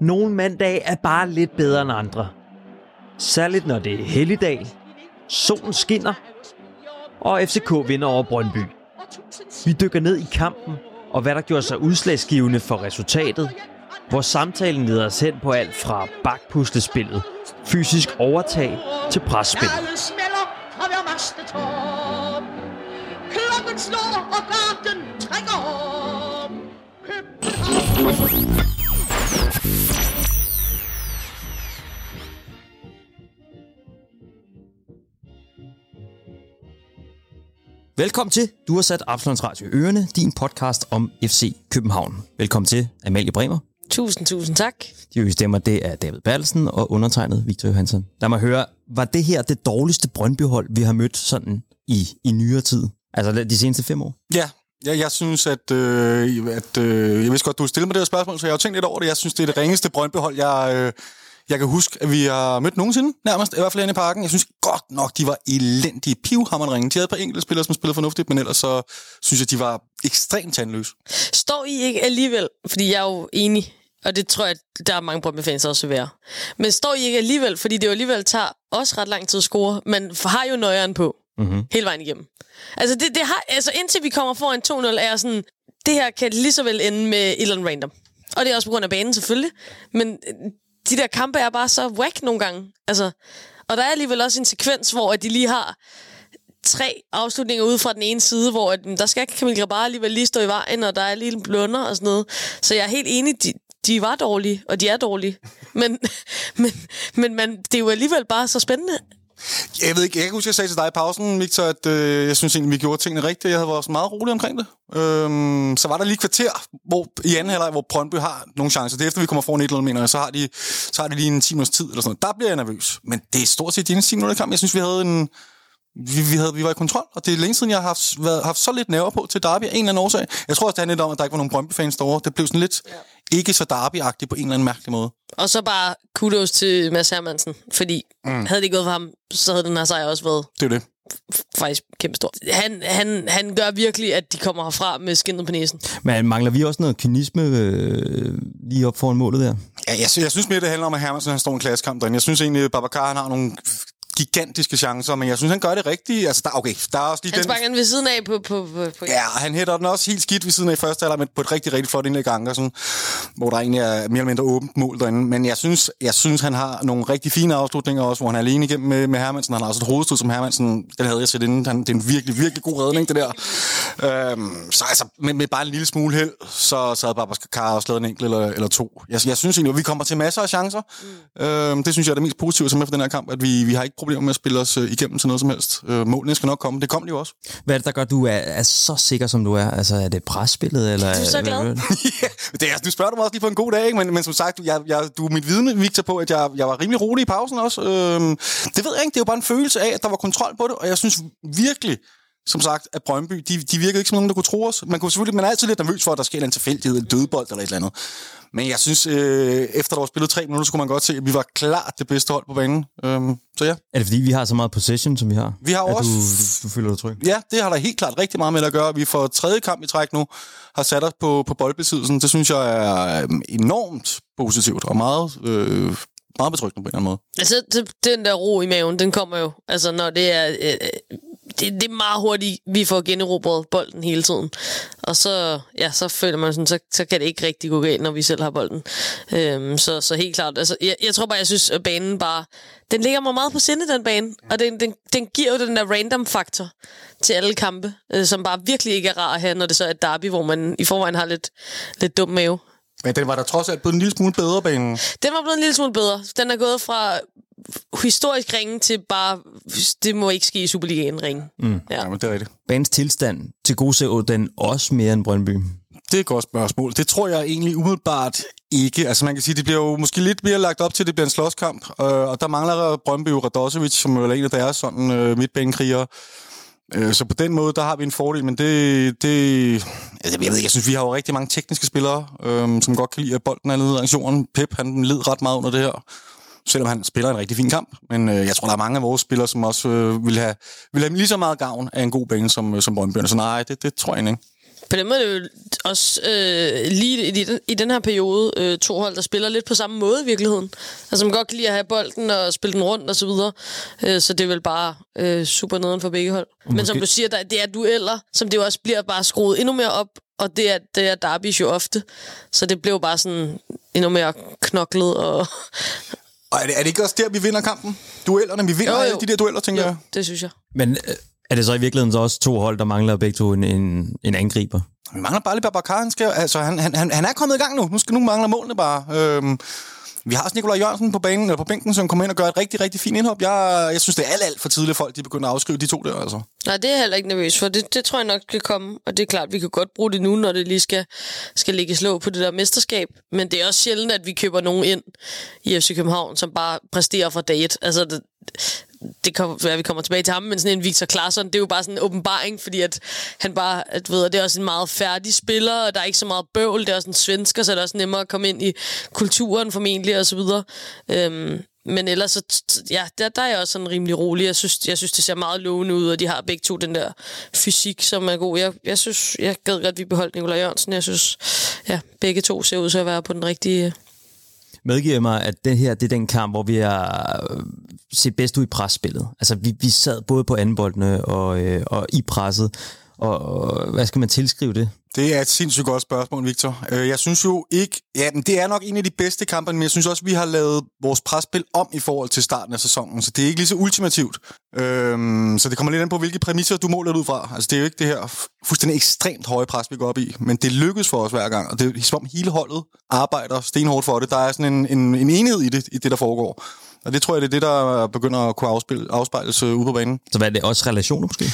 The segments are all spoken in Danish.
Nogle mandage er bare lidt bedre end andre. Særligt når det er helligdag, solen skinner, og FCK vinder over Brøndby. Vi dykker ned i kampen, og hvad der gjorde sig udslagsgivende for resultatet, hvor samtalen leder os hen på alt fra bakpuslespillet, fysisk overtag til presspil. Klokken slår, og garden trækker om. Velkommen til. Du har sat Absalons Radio i ørerne, din podcast om FC København. Velkommen til Amalie Bremer. Tusind, tusind tak. De øvrige stemmer, det er David Bertelsen og undertegnet Victor Johansson. Lad mig høre, var det her det dårligste Brøndbyhold, vi har mødt sådan i, i nyere tid? Altså de seneste fem år? Ja, jeg, jeg synes, at, øh, at øh, jeg vidste godt, du stille mig det her spørgsmål, så jeg har jo tænkt lidt over det. Jeg synes, det er det ringeste Brøndbyhold, jeg, øh, jeg kan huske, at vi har mødt nogensinde, nærmest, i hvert fald inde i parken. Jeg synes godt nok, de var elendige pivhammerringe. De havde et par enkelte spillere, som spillede fornuftigt, men ellers så synes jeg, de var ekstremt tandløse. Står I ikke alligevel, fordi jeg er jo enig, og det tror jeg, der er mange Brøndby-fans også vil være. Men står I ikke alligevel, fordi det jo alligevel tager også ret lang tid at score, men har jo nøjeren på mm-hmm. hele vejen igennem. Altså, det, det har, altså indtil vi kommer foran 2-0, er sådan, det her kan lige så vel ende med et eller andet random. Og det er også på grund af banen selvfølgelig, men de der kampe er bare så whack nogle gange. Altså, og der er alligevel også en sekvens, hvor de lige har tre afslutninger ude fra den ene side, hvor at, der skal Camille Grabar alligevel lige stå i vejen, og der er lige en blunder og sådan noget. Så jeg er helt enig, de, de var dårlige, og de er dårlige. Men, men, men man, det er jo alligevel bare så spændende. Jeg ved ikke, jeg kan huske, at jeg sagde til dig i pausen, Victor, at øh, jeg synes egentlig, vi gjorde tingene rigtigt. Jeg havde været meget rolig omkring det. Øhm, så var der lige kvarter hvor, i anden halvleg, hvor Brøndby har nogle chancer. Det er efter, vi kommer foran et eller andet, mener jeg, så har de, så har de lige en timers tid eller sådan noget. Der bliver jeg nervøs. Men det er stort set de eneste 10 minutter kamp. Jeg synes, vi havde en, vi, vi, havde, vi var i kontrol, og det er længe siden, jeg har haft, været, haft så lidt nerver på til Derby af en eller anden årsag. Jeg tror også, det handler lidt om, at der ikke var nogen Brøndby-fans derovre. Det blev sådan lidt ja. ikke så Derby-agtigt på en eller anden mærkelig måde. Og så bare kudos til Mads Hermansen, fordi mm. havde det gået for ham, så havde den her sejr også været Det er det. faktisk kæmpe stor. Han, han, han gør virkelig, at de kommer herfra med skinnet på næsen. Men mangler vi også noget kynisme øh, lige op foran målet der? Ja, jeg, jeg synes mere, det handler om, at Hermansen han står en klassekamp derinde. Jeg synes egentlig, at Babacar han har nogle gigantiske chancer, men jeg synes, han gør det rigtigt. Altså, der, okay, der er også lige Han den... sparker den ved siden af på... på, på, på Ja, han hætter den også helt skidt ved siden af i første halvleg, men på et rigtig, rigtig flot indlæg Ankersen, hvor der egentlig er mere eller mindre åbent mål derinde. Men jeg synes, jeg synes, han har nogle rigtig fine afslutninger også, hvor han er alene igennem med, med Hermansen. Han har også et hovedstød som Hermansen. Den havde jeg set inden. Han, det er en virkelig, virkelig god redning, det der. Øhm, så altså, med, med, bare en lille smule held, så, så havde Babacar også lavet en enkelt eller, eller to. Jeg, jeg synes egentlig, at vi kommer til masser af chancer. Mm. Øhm, det synes jeg er det mest positive som efter den her kamp, at vi, vi har ikke problemer med at spille os øh, igennem til noget som helst. Øh, målene skal nok komme. Det kom de jo også. Hvad er det, der gør, at du er, er så sikker, som du er? Altså, er det presspillet? Eller, Du er så glad. ja, det er, du spørger du mig også lige på en god dag, ikke? Men, men som sagt, jeg, jeg, du er mit vidne, Victor, på, at jeg, jeg var rimelig rolig i pausen også. Øhm, det ved jeg ikke, det er jo bare en følelse af, at der var kontrol på det, og jeg synes virkelig, som sagt, at Brøndby, de, de virkede ikke som nogen, der kunne tro os. Man, kunne selvfølgelig, man er altid lidt nervøs for, at der sker en tilfældighed, en dødbold eller et eller andet. Men jeg synes, øh, efter der var spillet tre minutter, så kunne man godt se, at vi var klart det bedste hold på banen. Øhm, så ja. Er det fordi, vi har så meget possession, som vi har? Vi har at også- Du, du, du føler dig tryg? Ja, det har der helt klart rigtig meget med at gøre. Vi får tredje kamp i træk nu, har sat os på, på boldbesiddelsen. Det synes jeg er øhm, enormt positivt og meget, øh, meget betryggende på en eller anden måde. Altså, den der ro i maven, den kommer jo, altså når det er... Øh, det, det er meget hurtigt, vi får generobret bolden hele tiden. Og så, ja, så føler man sådan, så, så kan det ikke rigtig gå galt, når vi selv har bolden. Øhm, så, så helt klart, altså, jeg, jeg tror bare, jeg synes, at banen bare, den ligger mig meget på sinde, den bane. Og den, den, den giver jo den der random-faktor til alle kampe, øh, som bare virkelig ikke er rar at have, når det så er et derby, hvor man i forvejen har lidt, lidt dum mave. Men den var der trods alt blevet en lille smule bedre, banen. Den var blevet en lille smule bedre. Den er gået fra historisk ringe til bare, det må ikke ske i Superligaen ringe. Mm. Ja. Ja, men det er rigtigt. Banens tilstand til gode den også mere end Brøndby. Det er et godt spørgsmål. Det tror jeg egentlig umiddelbart ikke. Altså man kan sige, det bliver jo måske lidt mere lagt op til, at det bliver en slåskamp. Øh, og der mangler Brøndby jo Radosevic, som jo er en af deres sådan, øh, midtbanekrigere. Øh, så på den måde, der har vi en fordel, men det... det altså, jeg ved ikke, jeg synes, vi har jo rigtig mange tekniske spillere, øhm, som godt kan lide, at bolden er nede af jorden. Pep, han led ret meget under det her selvom han spiller en rigtig fin kamp. Men øh, jeg tror, der er mange af vores spillere, som også øh, vil, have, vil have lige så meget gavn af en god bane som, øh, som Brøndby. Så nej, det, det tror jeg ikke. På den måde er det jo også øh, lige i, den, i den her periode øh, to hold, der spiller lidt på samme måde i virkeligheden. Altså man godt kan lide at have bolden og spille den rundt og så videre. Øh, så det er vel bare øh, super nederen for begge hold. Men måske- som du siger, der, det er dueller, som det jo også bliver bare skruet endnu mere op. Og det er, det er Derby jo ofte. Så det blev bare sådan endnu mere knoklet og... Og er det, er det ikke også der, vi vinder kampen? Duellerne, vi vinder Jo, jo. alle de der dueller, tænker jeg. det synes jeg. Men øh, er det så i virkeligheden så også to hold, der mangler begge to en, en, en angriber? Vi mangler bare lidt Babacar. Han, skal, altså, han, han, han, han er kommet i gang nu. Nu, skal, nu mangler målene bare. Øhm, vi har også Nikolaj Jørgensen på banen, eller på bænken, som kommer ind og gør et rigtig, rigtig fint indhop. Jeg, jeg synes, det er alt, alt for tidligt, folk de begynder at afskrive de to der. Altså. Nej, det er jeg heller ikke nervøs for. Det, det tror jeg nok skal komme. Og det er klart, vi kan godt bruge det nu, når det lige skal, skal ligge slå på det der mesterskab. Men det er også sjældent, at vi køber nogen ind i FC København, som bare præsterer fra dag et. Altså, det, det kan være, vi kommer tilbage til ham, men sådan en Victor Claesson, det er jo bare sådan en åbenbaring, fordi at han bare, at ved, at det er også en meget færdig spiller, og der er ikke så meget bøvl, det er også en svensker, så det er også nemmere at komme ind i kulturen formentlig, og så videre. Øhm, men ellers, så, ja, der, der er jeg også sådan rimelig rolig. Jeg synes, jeg synes, det ser meget lovende ud, og de har begge to den der fysik, som er god. Jeg, jeg synes, jeg gad godt, at vi beholdt Nikolaj Jørgensen. Jeg synes, ja, begge to ser ud til at være på den rigtige... Medgiver mig, at det her det er den kamp, hvor vi har øh, set bedst ud i presspillet. Altså, vi, vi sad både på anboldene og, øh, og i presset. Og, og hvad skal man tilskrive det? Det er et sindssygt godt spørgsmål, Victor. Øh, jeg synes jo ikke... Ja, men det er nok en af de bedste kampe, men jeg synes også, vi har lavet vores presspil om i forhold til starten af sæsonen, så det er ikke lige så ultimativt. Øhm, så det kommer lidt an på, hvilke præmisser du måler det ud fra. Altså, det er jo ikke det her fuldstændig ekstremt høje pres, vi går op i, men det lykkes for os hver gang, og det er som om hele holdet arbejder stenhårdt for det. Der er sådan en, en, en enhed i det, i det, der foregår. Og det tror jeg, det er det, der begynder at kunne afspille, afspejles øh, ude på banen. Så hvad er det? Også relationer måske?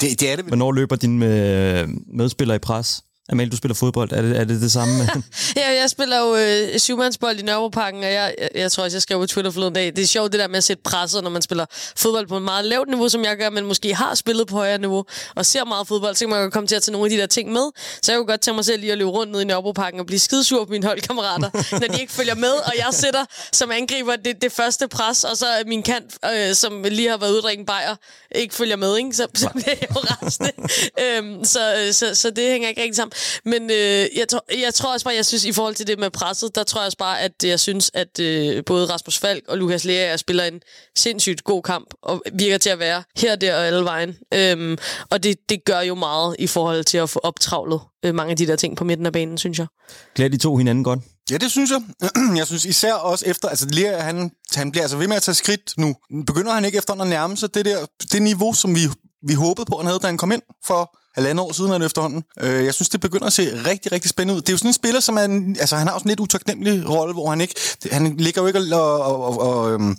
Det, det er det. Hvornår løber dine øh, medspillere i pres? Amalie, du spiller fodbold. Er det er det, det samme? Ja, jeg spiller jo øh, syvmandsbold i Nørrebroparken, og jeg, jeg, jeg tror også, jeg skrev på Twitter forleden dag. Det er sjovt det der med at sætte presset, når man spiller fodbold på et meget lavt niveau, som jeg gør, men måske har spillet på højere niveau, og ser meget fodbold, så kan man jo komme til at tage nogle af de der ting med. Så jeg kunne godt tage mig selv lige at løbe rundt ned i Nørrebroparken og blive skidesur på mine holdkammerater, når de ikke følger med, og jeg sætter som angriber det, det første pres, og så min kant, øh, som lige har været ude at bajer, ikke følger med, ikke? Så, så bliver jeg jo rasende. øhm, så, så, så det hænger ikke rigtig sammen. Men øh, jeg, tror, jeg tror også bare, jeg synes, i forhold til det med presset, der tror jeg også bare, at jeg synes, at øh, både Rasmus Falk og Lukas Lea spiller en sindssygt god kamp, og virker til at være her, der og alle vejen. Øhm, og det, det gør jo meget i forhold til at få optravlet øh, mange af de der ting på midten af banen, synes jeg. Klæder de to hinanden godt? Ja, det synes jeg. Jeg synes især også efter, altså Lea, han, han bliver altså ved med at tage skridt nu. Begynder han ikke efter at nærme sig det der, det niveau, som vi, vi håbede på, han havde, da han kom ind for halvandet år siden efterhånden. Øh, Jeg synes, det begynder at se rigtig, rigtig spændende ud. Det er jo sådan en spiller, som er, en- altså han har også sådan en lidt utaknemmelig rolle, hvor han ikke, han ligger jo ikke og, og, og, og øhm,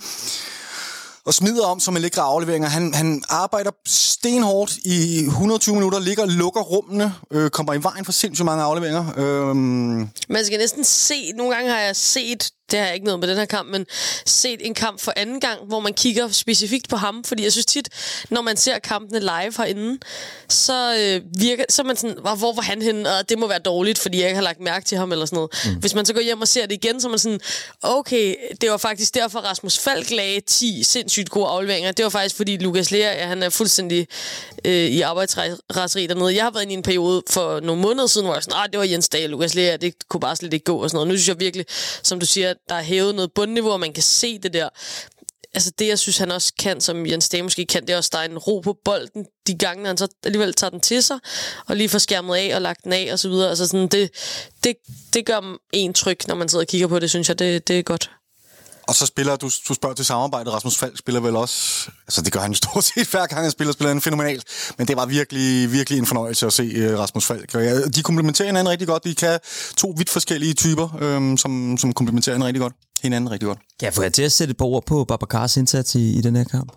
og smider om som en lækre afleveringer. Han, han arbejder stenhårdt i 120 minutter, ligger og lukker rummene, øh, kommer i vejen for sindssygt mange afleveringer. Øhm, Man skal næsten se, nogle gange har jeg set, det har jeg ikke noget med den her kamp, men set en kamp for anden gang, hvor man kigger specifikt på ham, fordi jeg synes tit, når man ser kampene live herinde, så øh, virker, så er man sådan, hvor, hvor var han henne, og det må være dårligt, fordi jeg ikke har lagt mærke til ham eller sådan noget. Mm. Hvis man så går hjem og ser det igen, så er man sådan, okay, det var faktisk derfor Rasmus Falk lagde 10 sindssygt gode afleveringer. Det var faktisk fordi Lukas Lea, ja, han er fuldstændig øh, i arbejdsraseri dernede. Jeg har været inde i en periode for nogle måneder siden, hvor jeg sådan, ah, det var Jens Dahl, Lukas Lea, det kunne bare slet ikke gå og sådan noget. Nu synes jeg virkelig, som du siger, der er hævet noget bundniveau, og man kan se det der. Altså det, jeg synes, han også kan, som Jens Dage måske kan, det er også, der er en ro på bolden de gange, han så alligevel tager den til sig, og lige får skærmet af og lagt den af og så videre. Altså sådan, det, det, det gør en tryg, når man sidder og kigger på det, synes jeg, det, det er godt. Og så spiller, du, du spørger til samarbejde, Rasmus Falk spiller vel også, altså det gør han jo stort set hver gang han spiller, spiller han fænomenalt, men det var virkelig, virkelig en fornøjelse at se uh, Rasmus Falk. Og ja, de komplementerer hinanden rigtig godt, de kan to vidt forskellige typer, øhm, som, som komplementerer hinanden rigtig godt. hinanden rigtig godt. Kan jeg få jer til at sætte et par ord på Babacars indsats i, i den her kamp?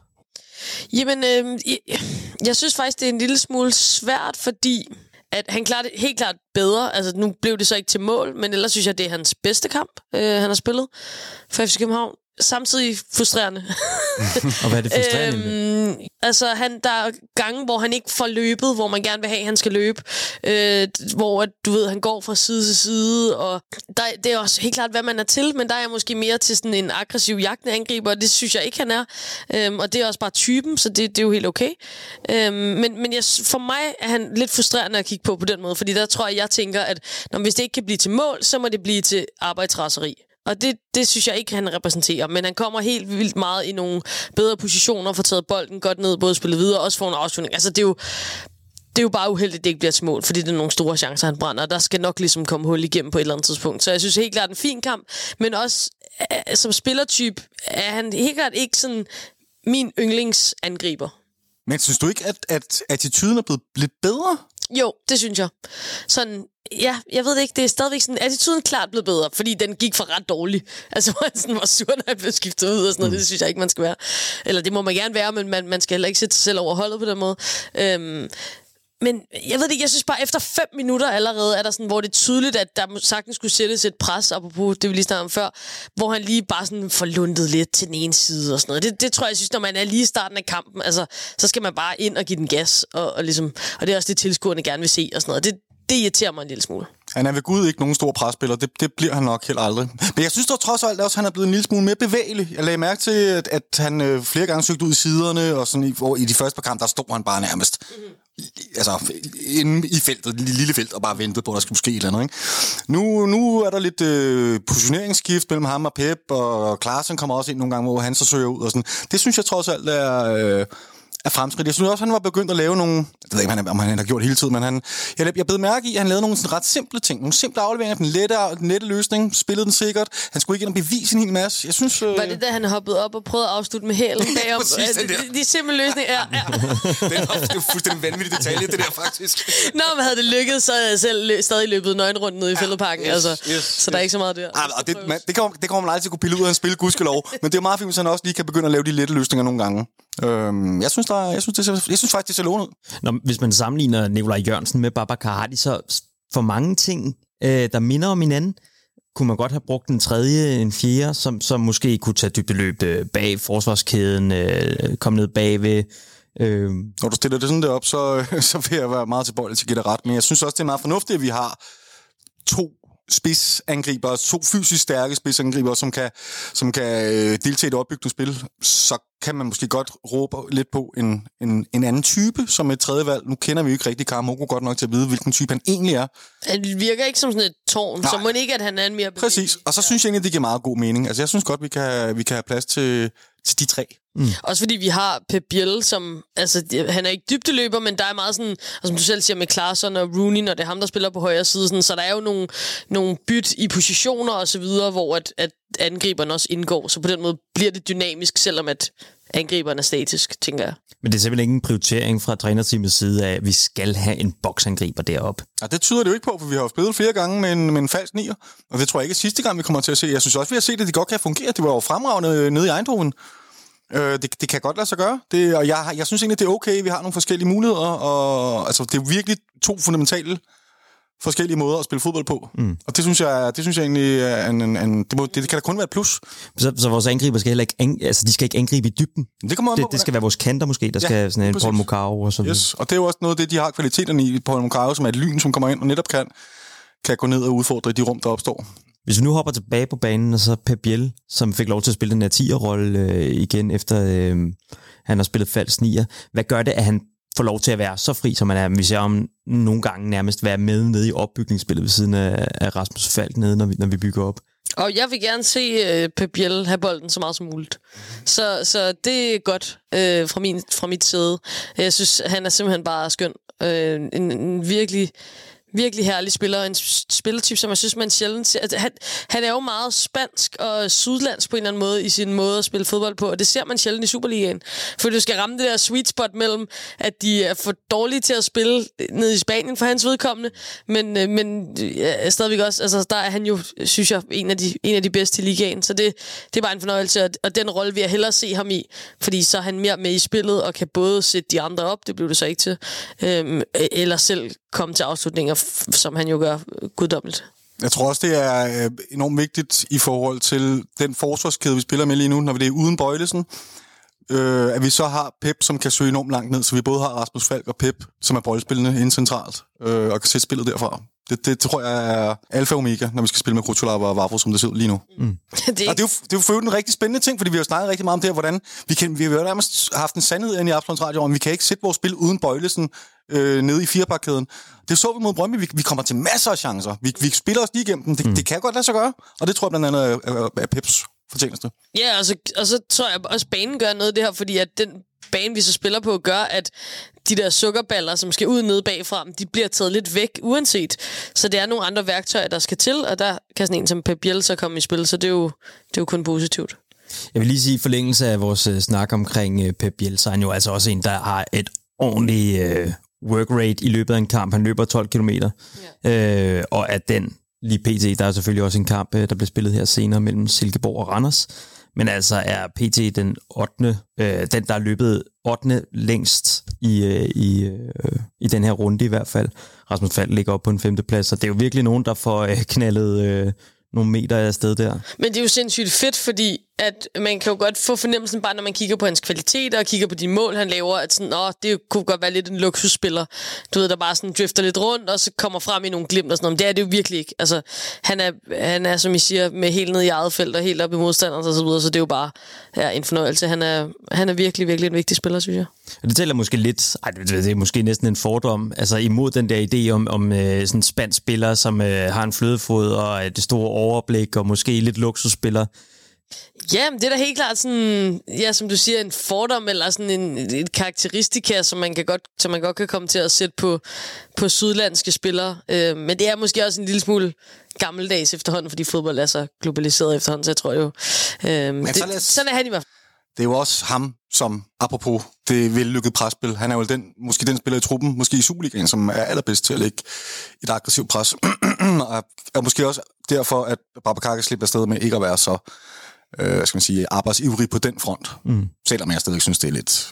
Jamen, øh, jeg, jeg synes faktisk, det er en lille smule svært, fordi at han klarer det helt klart bedre. Altså, nu blev det så ikke til mål, men ellers synes jeg, det er hans bedste kamp, øh, han har spillet for FC København. Samtidig frustrerende, Og hvad er det frustrerende? øhm, altså, han, der er gange, hvor han ikke får løbet, hvor man gerne vil have, at han skal løbe. Øh, hvor, du ved, han går fra side til side, og der, det er også helt klart, hvad man er til, men der er jeg måske mere til sådan en aggressiv jagtende angriber, og det synes jeg ikke, han er. Øhm, og det er også bare typen, så det, det er jo helt okay. Øhm, men men jeg, for mig er han lidt frustrerende at kigge på på den måde, fordi der tror jeg, jeg tænker, at når, hvis det ikke kan blive til mål, så må det blive til arbejdsraseri. Og det, det synes jeg ikke, han repræsenterer. Men han kommer helt vildt meget i nogle bedre positioner, får taget bolden godt ned, både spillet videre og også får en afslutning. Altså, det er jo, det er jo bare uheldigt, at det ikke bliver til mål, fordi det er nogle store chancer, han brænder, og der skal nok ligesom komme hul igennem på et eller andet tidspunkt. Så jeg synes helt klart en fin kamp, men også øh, som spillertype er han helt klart ikke sådan min yndlingsangriber. Men synes du ikke, at, at attituden er blevet lidt bedre? Jo, det synes jeg. Sådan, ja, jeg ved det ikke, det er stadigvæk sådan, attituden klart blevet bedre, fordi den gik for ret dårligt. Altså, han sådan var sur, når han blev skiftet ud og sådan noget, mm. det synes jeg ikke, man skal være. Eller det må man gerne være, men man, man skal heller ikke sætte sig selv over holdet på den måde. Øhm, men jeg ved det ikke, jeg synes bare, efter fem minutter allerede, er der sådan, hvor det er tydeligt, at der sagtens skulle sættes et pres, apropos det vi lige snakkede om før, hvor han lige bare sådan får lundet lidt til den ene side og sådan noget. Det, det tror jeg, jeg synes, når man er lige i starten af kampen, altså, så skal man bare ind og give den gas, og, og, ligesom, og det er også det, tilskuerne gerne vil se og sådan noget. Det, det irriterer mig en lille smule. Han er ved Gud ikke nogen stor presspiller. Det, det bliver han nok helt aldrig. Men jeg synes dog trods alt også, at han er blevet en lille smule mere bevægelig. Jeg lagde mærke til, at, at han øh, flere gange søgte ud i siderne, og sådan i, i de første par kampe, der stod han bare nærmest mm-hmm altså, inde i feltet, det lille felt, og bare ventede på, at der skulle ske et eller andet. Ikke? Nu, nu er der lidt øh, positioneringsskift mellem ham og Pep, og Klaasen kommer også ind nogle gange, hvor han så søger ud. Og sådan. Det synes jeg trods alt er... Øh, af fremskridt. Jeg synes også, han var begyndt at lave nogle... Jeg ved ikke, om han, om han har gjort hele tiden, men han, jeg, jeg blev mærke i, at han lavede nogle sådan ret simple ting. Nogle simple afleveringer, den lette, den lette løsning, spillede den sikkert. Han skulle ikke ind og bevise en hel masse. Jeg synes, øh... Var det da, han hoppede op og prøvede at afslutte med hælen bagom? Præcis, de, de, de simple løsninger, ja. ja. det, var, det fuldstændig vanvittigt detalje, det der faktisk. Nå, men havde det lykkedes, så havde jeg selv lø- stadig løbet nøgen rundt nede i ja, fældeparken. Yes, altså. Yes, så der er ikke så meget der. Ja, og det, man, det, kommer, det kommer man aldrig til at kunne pille ud af en spil, gudskelov. men det er meget fint, hvis han også lige kan begynde at lave de lette løsninger nogle gange. Øhm, jeg, synes, der, jeg, synes, det ser, jeg synes faktisk, det ser lovende ud. Nå, hvis man sammenligner Nikolaj Jørgensen med Babacar, har de så for mange ting, øh, der minder om hinanden? Kunne man godt have brugt en tredje, en fjerde, som, som måske kunne tage dybdeløb øh, bag forsvarskæden, øh, komme ned bagved, Øh. Når du stiller det sådan der op, så, så vil jeg være meget tilbøjelig til at give dig ret. Men jeg synes også, det er meget fornuftigt, at vi har to spidsangriber, to fysisk stærke spidsangriber, som kan, som kan øh, deltage i det opbyggende spil, så kan man måske godt råbe lidt på en, en, en anden type som et tredje valg. Nu kender vi jo ikke rigtig Karamoko godt nok til at vide, hvilken type han egentlig er. Han virker ikke som sådan et tårn, Nej. så må ikke, at han er en mere Præcis, og så synes jeg egentlig, det giver meget god mening. Altså, jeg synes godt, vi kan, vi kan have plads til, til de tre. Mm. Også fordi vi har Pep Biel, som, altså, han er ikke dybdeløber, men der er meget sådan, og som du selv siger med Klaarsson og Rooney, når det er ham, der spiller på højre side, sådan, så der er jo nogle, nogle byt i positioner og så videre, hvor at, at angriberne også indgår, så på den måde bliver det dynamisk, selvom at angriberne er statisk, tænker jeg. Men det er simpelthen ikke en prioritering fra trænerteamets side af, at vi skal have en boksangriber derop. Ja, det tyder det jo ikke på, for vi har jo spillet flere gange med en, med en falsk nier, og det tror jeg ikke er sidste gang, vi kommer til at se. Jeg synes også, vi har set, at det godt kan fungere. Det var jo fremragende nede i Eindhoven. Øh, det, det kan godt lade sig gøre, det, og jeg, jeg synes egentlig, det er okay, vi har nogle forskellige muligheder, og altså, det er virkelig to fundamentale forskellige måder at spille fodbold på. Mm. Og det synes jeg, det synes jeg egentlig er en, en, en det, må, det, det kan da kun være et plus. Så, så vores angriber skal heller ikke, ang, altså de skal ikke angribe i dybden. Det, kommer det, det skal være vores kanter måske, der ja, skal sådan en Paul Mokau og så videre. Yes. Og det er jo også noget af det, de har kvaliteterne i Paul Mokau, som er et lyn, som kommer ind og netop kan, kan gå ned og udfordre de rum, der opstår. Hvis vi nu hopper tilbage på banen, og så Pep Biel, som fik lov til at spille den her 10'er-rolle øh, igen, efter øh, han har spillet falsk 9'er. Hvad gør det, at han får lov til at være så fri, som han er? Vi ser om nogle gange nærmest være med nede i opbygningsspillet ved siden af, af Rasmus Falk nede, når vi, når vi bygger op. Og jeg vil gerne se øh, Pep Biel have bolden så meget som muligt. Så, så det er godt øh, fra, min, fra mit side. Jeg synes, han er simpelthen bare skøn. Øh, en, en virkelig virkelig herlig spiller, en spillertype, som jeg synes, man sjældent ser. Altså, han, han er jo meget spansk og sydlands på en eller anden måde i sin måde at spille fodbold på, og det ser man sjældent i Superligaen. For du skal ramme det der sweet spot mellem, at de er for dårlige til at spille ned i Spanien for hans vedkommende, men, øh, men ja, stadigvæk også, altså der er han jo, synes jeg, en af de, en af de bedste i ligaen, så det, det er bare en fornøjelse, og, og den rolle vil jeg hellere se ham i, fordi så er han mere med i spillet, og kan både sætte de andre op, det blev det så ikke til, øhm, e-, eller selv komme til afslutninger, som han jo gør øh, guddommeligt. Jeg tror også, det er øh, enormt vigtigt i forhold til den forsvarskæde, vi spiller med lige nu, når det er uden Bøjlesen. øh, at vi så har Pep, som kan søge enormt langt ned, så vi både har Rasmus Falk og Pep, som er boldspillende inden centralt, øh, og kan sætte spillet derfra. Det, det tror jeg er alfa og omega, når vi skal spille med Krutulava og Vavro, som det ser ud lige nu. Mm. det, Og det er, jo, det er jo for en rigtig spændende ting, fordi vi har jo snakket rigtig meget om det her, hvordan vi, kan, vi har jo nærmest haft en sandhed ind i Absalons Radio, om vi kan ikke sætte vores spil uden bøjlesen øh, nede i firepakkæden. Det så vi mod Brøndby. Vi, vi kommer til masser af chancer. Vi, vi spiller os lige igennem dem. Det, mm. det kan godt lade sig gøre, og det tror jeg blandt andet er, er, er Peps fortjeneste. Ja, og så, og så tror jeg også, at banen gør noget af det her, fordi at den bane, vi så spiller på, gør, at de der sukkerballer, som skal ud nede bagfra, de bliver taget lidt væk uanset. Så det er nogle andre værktøjer, der skal til, og der kan sådan en som Pep Bielsa komme i spil, så det er jo, det er jo kun positivt. Jeg vil lige sige, i forlængelse af vores øh, snak omkring øh, Pep Bielsa, han er jo altså også en, der har et ordentligt øh, work rate i løbet af en kamp. Han løber 12 km, ja. øh, og at den lige pt. Der er selvfølgelig også en kamp, øh, der bliver spillet her senere mellem Silkeborg og Randers. Men altså er PT den 8. Øh, den, der er løbet 8. længst i, øh, i, øh, i den her runde i hvert fald. Rasmus Fald ligger op på en femte plads, så det er jo virkelig nogen, der får øh, knaldet øh, nogle meter afsted der. Men det er jo sindssygt fedt, fordi at man kan jo godt få fornemmelsen, bare når man kigger på hans kvaliteter og kigger på de mål, han laver, at sådan, åh, det kunne godt være lidt en luksusspiller. Du ved, der bare sådan drifter lidt rundt, og så kommer frem i nogle glimt og sådan noget. Men det er det jo virkelig ikke. Altså, han er, han er, som I siger, med helt ned i eget felt og helt op i modstanderen og så videre, så det er jo bare ja, en fornøjelse. Han er, han er virkelig, virkelig en vigtig spiller, synes jeg. Det taler måske lidt, ej, det, det er måske næsten en fordom, altså imod den der idé om, om øh, sådan en spansk spiller, som øh, har en flødefod og et det store overblik, og måske lidt luksusspiller. Ja, men det er da helt klart sådan, ja, som du siger, en fordom eller sådan en, et karakteristika, som man, kan godt, som man godt kan komme til at sætte på, på sydlandske spillere. Øh, men det er måske også en lille smule gammeldags efterhånden, fordi fodbold er så globaliseret efterhånden, så jeg tror jo... Øh, Men det, så lad Sådan er han i hvert fald. Det er jo også ham, som apropos det vellykkede presspil, han er jo den, måske den spiller i truppen, måske i Superligaen, som er allerbedst til at lægge et aggressivt pres. og er måske også derfor, at Babacar kan slippe afsted med ikke at være så øh, skal man sige, arbejdsivrig på den front. Mm. Selvom jeg stadig synes, det er lidt...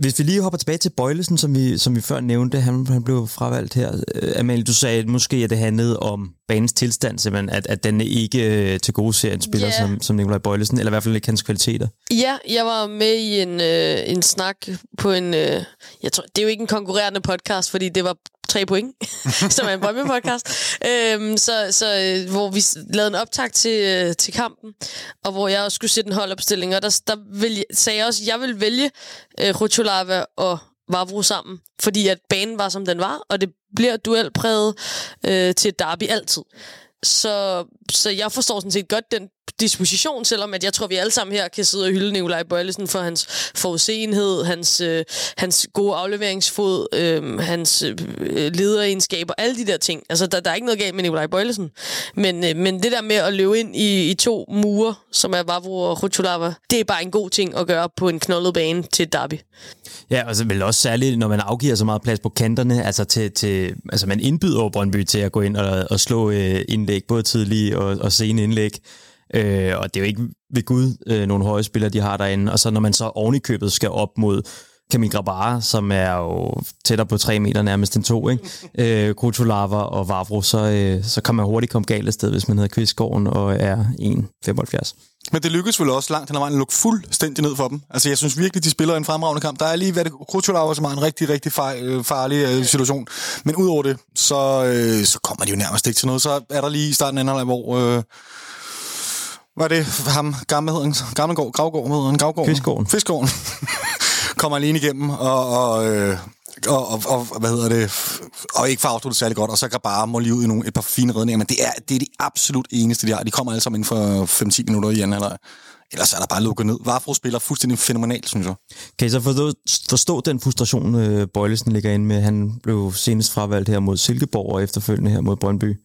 Hvis vi lige hopper tilbage til Bøjlesen, som vi, som vi før nævnte, han, han blev fravalgt her. Øh, Amalie, du sagde at måske, at det handlede om banens tilstand, simpelthen, at, at den ikke øh, til gode ser en spiller Ja. som, som Nikolaj Bøjlesen, eller i hvert fald ikke hans kvaliteter. Ja, jeg var med i en, øh, en snak på en... Øh, jeg tror, det er jo ikke en konkurrerende podcast, fordi det var tre point, som er en Brøndby-podcast. Øhm, så, så, øh, hvor vi lavede en optag til, øh, til kampen, og hvor jeg også skulle sætte en holdopstilling. Og der, der vil, sagde jeg også, at jeg vil vælge øh, Rucholava og Vavro sammen, fordi at banen var, som den var, og det bliver duelpræget øh, til et derby altid. Så, så jeg forstår sådan set godt den disposition, selvom at jeg tror, vi alle sammen her kan sidde og hylde Nikolaj Bøjlesen for hans forudseenhed, hans, øh, hans gode afleveringsfod, øh, hans øh, lederegenskaber, alle de der ting. Altså, der, der er ikke noget galt med Nikolaj Bøjlesen. Men, øh, men det der med at løbe ind i, i to mure, som er Vavro og Rutulava, det er bare en god ting at gøre på en knoldet bane til et derby. Ja, og så vel også særligt, når man afgiver så meget plads på kanterne, altså, til, til, altså man indbyder Brøndby til at gå ind og, og slå øh, indlæg, både tidlige og, og sene indlæg. Øh, og det er jo ikke ved Gud øh, nogle høje spillere, de har derinde. Og så når man så ovenikøbet købet skal op mod Kamil Grabara, som er jo tættere på tre meter nærmest end to, ikke? Øh, Krutulava og Vavro, så, øh, så kan man hurtigt komme galt af sted, hvis man hedder Kvistgården og er 1,75. Men det lykkedes vel også langt hen ad vejen at lukke fuldstændig ned for dem. Altså, jeg synes virkelig, de spiller en fremragende kamp. Der er lige været Krutulava, som har en rigtig, rigtig øh, farlig øh, situation. Men udover det, så, øh, så kommer de jo nærmest ikke til noget. Så er der lige i starten af anden hvor... Øh, hvad er det? Ham, gammel hedder han? Gammelgård, Gravgård, hedder han? Gravgården? Kvistgården. Kvistgården. kommer alene igennem, og, og, øh, og, og, og, hvad hedder det, og ikke får afsluttet særlig godt, og så kan bare må lige ud i nogle, et par fine redninger, men det er, det er de absolut eneste, de har. De kommer alle sammen inden for 5-10 minutter i anden halvleg. Ellers er der bare lukket ned. Vafro spiller fuldstændig fænomenalt, synes jeg. Kan I så forstå, forstå den frustration, øh, Bøjlesen ligger inde med? Han blev senest fravalgt her mod Silkeborg og efterfølgende her mod Brøndby.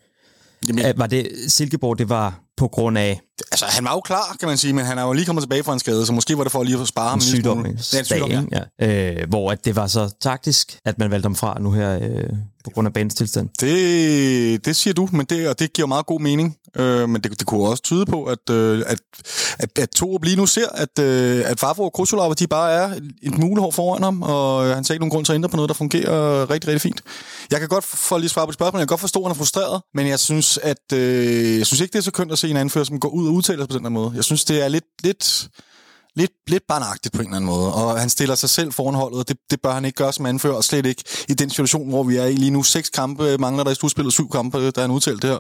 Jamen, At, var det Silkeborg, det var på grund af altså, han var jo klar, kan man sige, men han er jo lige kommet tilbage fra en skade, så måske var det for lige at spare ham en sygdom, en sygdom, ja. Øh, hvor at det var så taktisk, at man valgte ham fra nu her øh, på grund af banens tilstand. Det, det siger du, men det, og det giver meget god mening. Øh, men det, det kunne også tyde på, at, øh, at, at, at Torup lige nu ser, at, øh, at Favre og Krusulava, de bare er et mulehår foran ham, og øh, han ser ikke nogen grund til at ændre på noget, der fungerer rigtig, rigtig fint. Jeg kan godt, for lige at svare på det spørgsmål, jeg kan godt forstå, at han er frustreret, men jeg synes, at, øh, jeg synes ikke, det er så kønt at se en anfører, som går ud og udtaler sig på den her måde. Jeg synes, det er lidt, lidt, lidt, lidt barnagtigt på en eller anden måde, og han stiller sig selv foran holdet, og det, det bør han ikke gøre som anfører, og slet ikke i den situation, hvor vi er i lige nu. Seks kampe øh, mangler der i slutspillet, syv kampe, øh, der er en udtalt det her.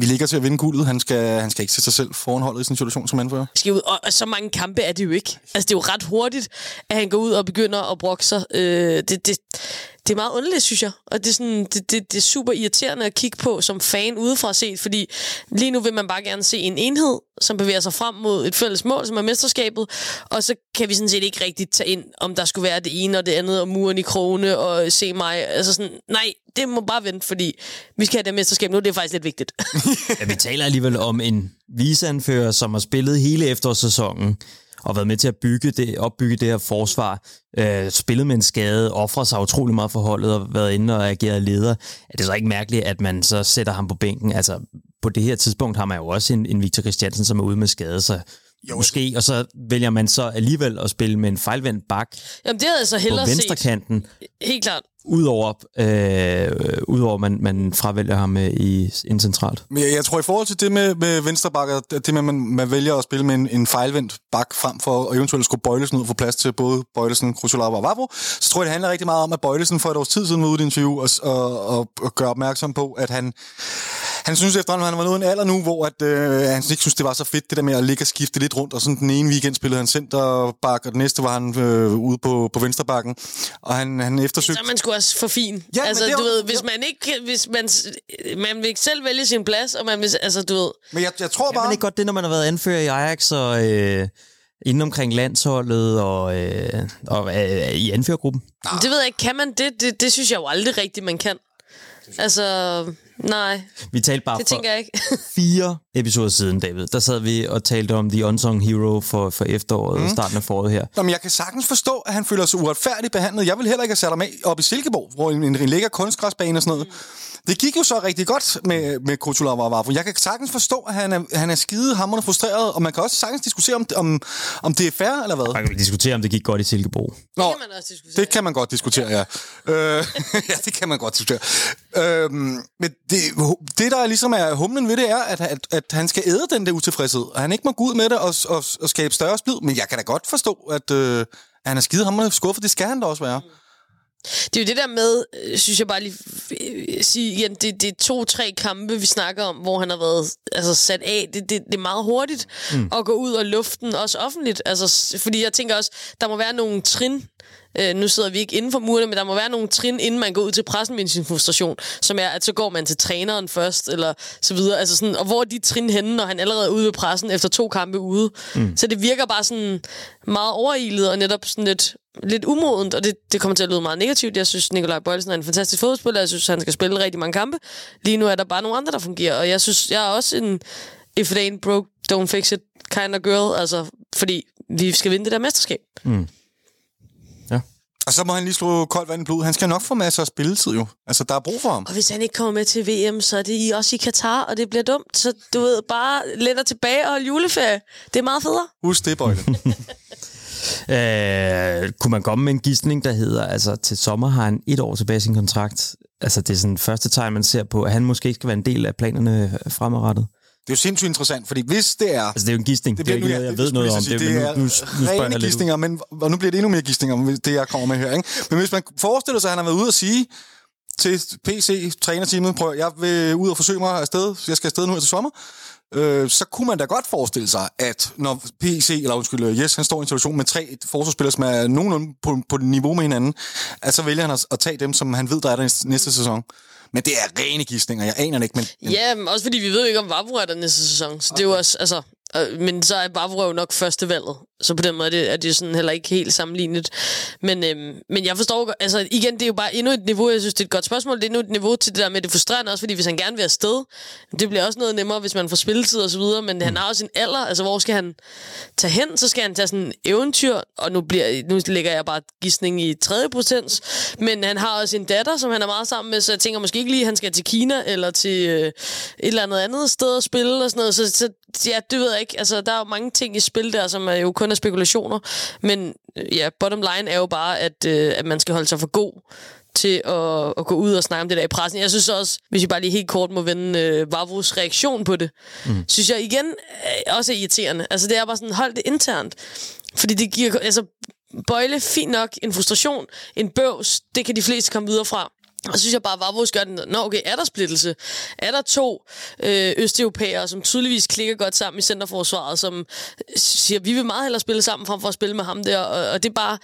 Vi ligger til at vinde guldet, han skal, han skal ikke sætte sig selv foran holdet i sin situation som anfører. skal ud, og, og så mange kampe er det jo ikke. Altså, det er jo ret hurtigt, at han går ud og begynder at brokke sig. Øh, det, det, det er meget underligt, synes jeg. Og det er, sådan, det, det, det er super irriterende at kigge på som fan udefra set, fordi lige nu vil man bare gerne se en enhed, som bevæger sig frem mod et fælles mål, som er mesterskabet, og så kan vi sådan set ikke rigtig tage ind, om der skulle være det ene og det andet, og muren i krone, og se mig. Altså sådan, nej, det må bare vente, fordi vi skal have det mesterskab nu, det er faktisk lidt vigtigt. Ja, vi taler alligevel om en viseanfører, som har spillet hele efterårssæsonen, og været med til at bygge det, opbygge det her forsvar, øh, spillet med en skade, offret sig utrolig meget for holdet og været inde og ageret leder. Er det så ikke mærkeligt, at man så sætter ham på bænken? Altså, på det her tidspunkt har man jo også en, en Victor Christiansen, som er ude med skade, så jo. måske, og så vælger man så alligevel at spille med en fejlvendt bak Jamen, det havde jeg så på hellere set. venstrekanten, Helt klart udover, øh, udover man, man fravælger ham øh, i en centralt. Men jeg, jeg tror, i forhold til det med, med venstrebakker, det med, at man, man vælger at spille med en, en fejlvendt bak frem for at eventuelt skulle Bøjlesen ud og få plads til både Bøjlesen, Krusjolava og Vavro, så tror jeg, det handler rigtig meget om, at Bøjlesen for et års tid siden var ude i interview og, og, og, og gøre opmærksom på, at han, han synes efterhånden, at han var nået en alder nu, hvor at, øh, han ikke synes, det var så fedt, det der med at ligge og skifte lidt rundt, og sådan den ene weekend spillede han centerbak, og den næste var han øh, ude på, på venstrebakken, og han, han eftersøgte... Så er man sgu også for fin. Ja, men altså, det du ved, hvis man ikke, hvis man, man vil ikke selv vælge sin plads, og man vil, altså, du ved, Men jeg, jeg tror Kan man bare... ikke godt det, når man har været anfører i Ajax og øh, inde omkring landsholdet og, øh, og øh, i anførergruppen? Det ved jeg ikke, kan man det? det? Det synes jeg jo aldrig rigtigt, man kan. Altså, nej, Vi talte bare det for tænker jeg ikke. fire episoder siden, David. Der sad vi og talte om The Unsung Hero for, for efteråret, mm. starten af foråret her. Nå, men jeg kan sagtens forstå, at han føler sig uretfærdigt behandlet. Jeg vil heller ikke have sat ham af op i Silkeborg, hvor en, en, en lækker kunstgræsbane og sådan noget. Det gik jo så rigtig godt med, med Kutulava og Vavro. Jeg kan sagtens forstå, at han er, han er skide hammerende frustreret, og man kan også sagtens diskutere, om, om, om det er fair eller hvad. Man kan diskutere, om det gik godt i Silkeborg. Nå, kan man også diskutere. det kan man godt diskutere, ja. Øh, ja, det kan man godt diskutere. Øh, men det, det, der ligesom er humlen ved det, er, at, at, at han skal æde den der utilfredshed, og han ikke må gå ud med det og, og, og skabe større splid. Men jeg kan da godt forstå, at, øh, at han er skide hammerende skuffet. Det skal han da også være. Det er jo det der med, øh, synes jeg bare lige øh, sige igen, det, det er to-tre kampe, vi snakker om, hvor han har været altså, sat af. Det, det, det er meget hurtigt mm. at gå ud og luften, også offentligt. Altså, fordi jeg tænker også, der må være nogle trin, øh, nu sidder vi ikke inden for murene, men der må være nogle trin, inden man går ud til pressen med sin frustration, som er, at så går man til træneren først, eller så videre. Altså sådan, og hvor er de trin henne, når han allerede er ude ved pressen efter to kampe ude? Mm. Så det virker bare sådan meget overilet, og netop sådan lidt lidt umodent, og det, det kommer til at lyde meget negativt. Jeg synes, Nikolaj Bøjlesen er en fantastisk fodboldspiller. Jeg synes, han skal spille rigtig mange kampe. Lige nu er der bare nogle andre, der fungerer, og jeg synes, jeg er også en if it ain't broke, don't fix it kind of girl, altså, fordi vi skal vinde det der mesterskab. Og så må han lige slå koldt vand i blodet. Han skal nok få masser af spilletid jo. Altså, der er brug for ham. Og hvis han ikke kommer med til VM, så er det i også i Katar, og det bliver dumt. Så du ved, bare lænder tilbage og hold juleferie. Det er meget federe. Husk det, Bøjle. Øh, kunne man komme med en gidsning, der hedder, altså til sommer har han et år tilbage i sin kontrakt. Altså det er sådan første tegn, man ser på, at han måske ikke skal være en del af planerne fremadrettet. Det er jo sindssygt interessant, fordi hvis det er... Altså det er jo en gidsning, det, det er jo ikke noget, jeg ved noget om. sige, Det, det er nu, nu, nu jeg rene lidt ud. gidsninger, men, og nu bliver det endnu mere gidsninger, det jeg kommer med her. Ikke? Men hvis man forestiller sig, at han har været ude og sige til PC-trænerteamet, prøv jeg vil ud og forsøge mig afsted, jeg skal afsted nu her til sommer, øh, så kunne man da godt forestille sig, at når PC, eller undskyld, Yes, han står i en situation med tre forsvarsspillere, som er nogenlunde på, på niveau med hinanden, at så vælger han at, at tage dem, som han ved, der er der næste sæson. Men det er rene gidsninger, jeg aner det ikke, men... men Ja, men også fordi vi ved ikke, om Vavro er der næste sæson. Så det er jo også, altså... Men så er Vavro jo nok første valget. Så på den måde er det, er det sådan heller ikke helt sammenlignet. Men, øhm, men jeg forstår altså igen, det er jo bare endnu et niveau, jeg synes, det er et godt spørgsmål. Det er endnu et niveau til det der med det frustrerende også, fordi hvis han gerne vil afsted, det bliver også noget nemmere, hvis man får spilletid og så videre, men han har også en alder, altså hvor skal han tage hen? Så skal han tage sådan en eventyr, og nu, bliver, nu lægger jeg bare gidsning i tredje potens, men han har også en datter, som han er meget sammen med, så jeg tænker måske ikke lige, at han skal til Kina, eller til øh, et eller andet andet sted at spille og sådan noget, så, så ja, det ved jeg ikke. Altså, der er jo mange ting i spil der, som er jo kun er spekulationer, men øh, ja, bottom line er jo bare, at, øh, at man skal holde sig for god til at, at gå ud og snakke om det der i pressen. Jeg synes også, hvis vi bare lige helt kort må vende øh, Vavros reaktion på det, mm. synes jeg igen øh, også er irriterende. Altså det er bare sådan, hold det internt. Fordi det giver, altså Bøjle, fint nok, en frustration, en bøvs, det kan de fleste komme videre fra. Og så synes jeg bare, at Vavros gør den. Nå, okay, er der splittelse? Er der to øh, østeuropæere, som tydeligvis klikker godt sammen i centerforsvaret, som siger, vi vil meget hellere spille sammen, frem for at spille med ham der. Og, og det er bare,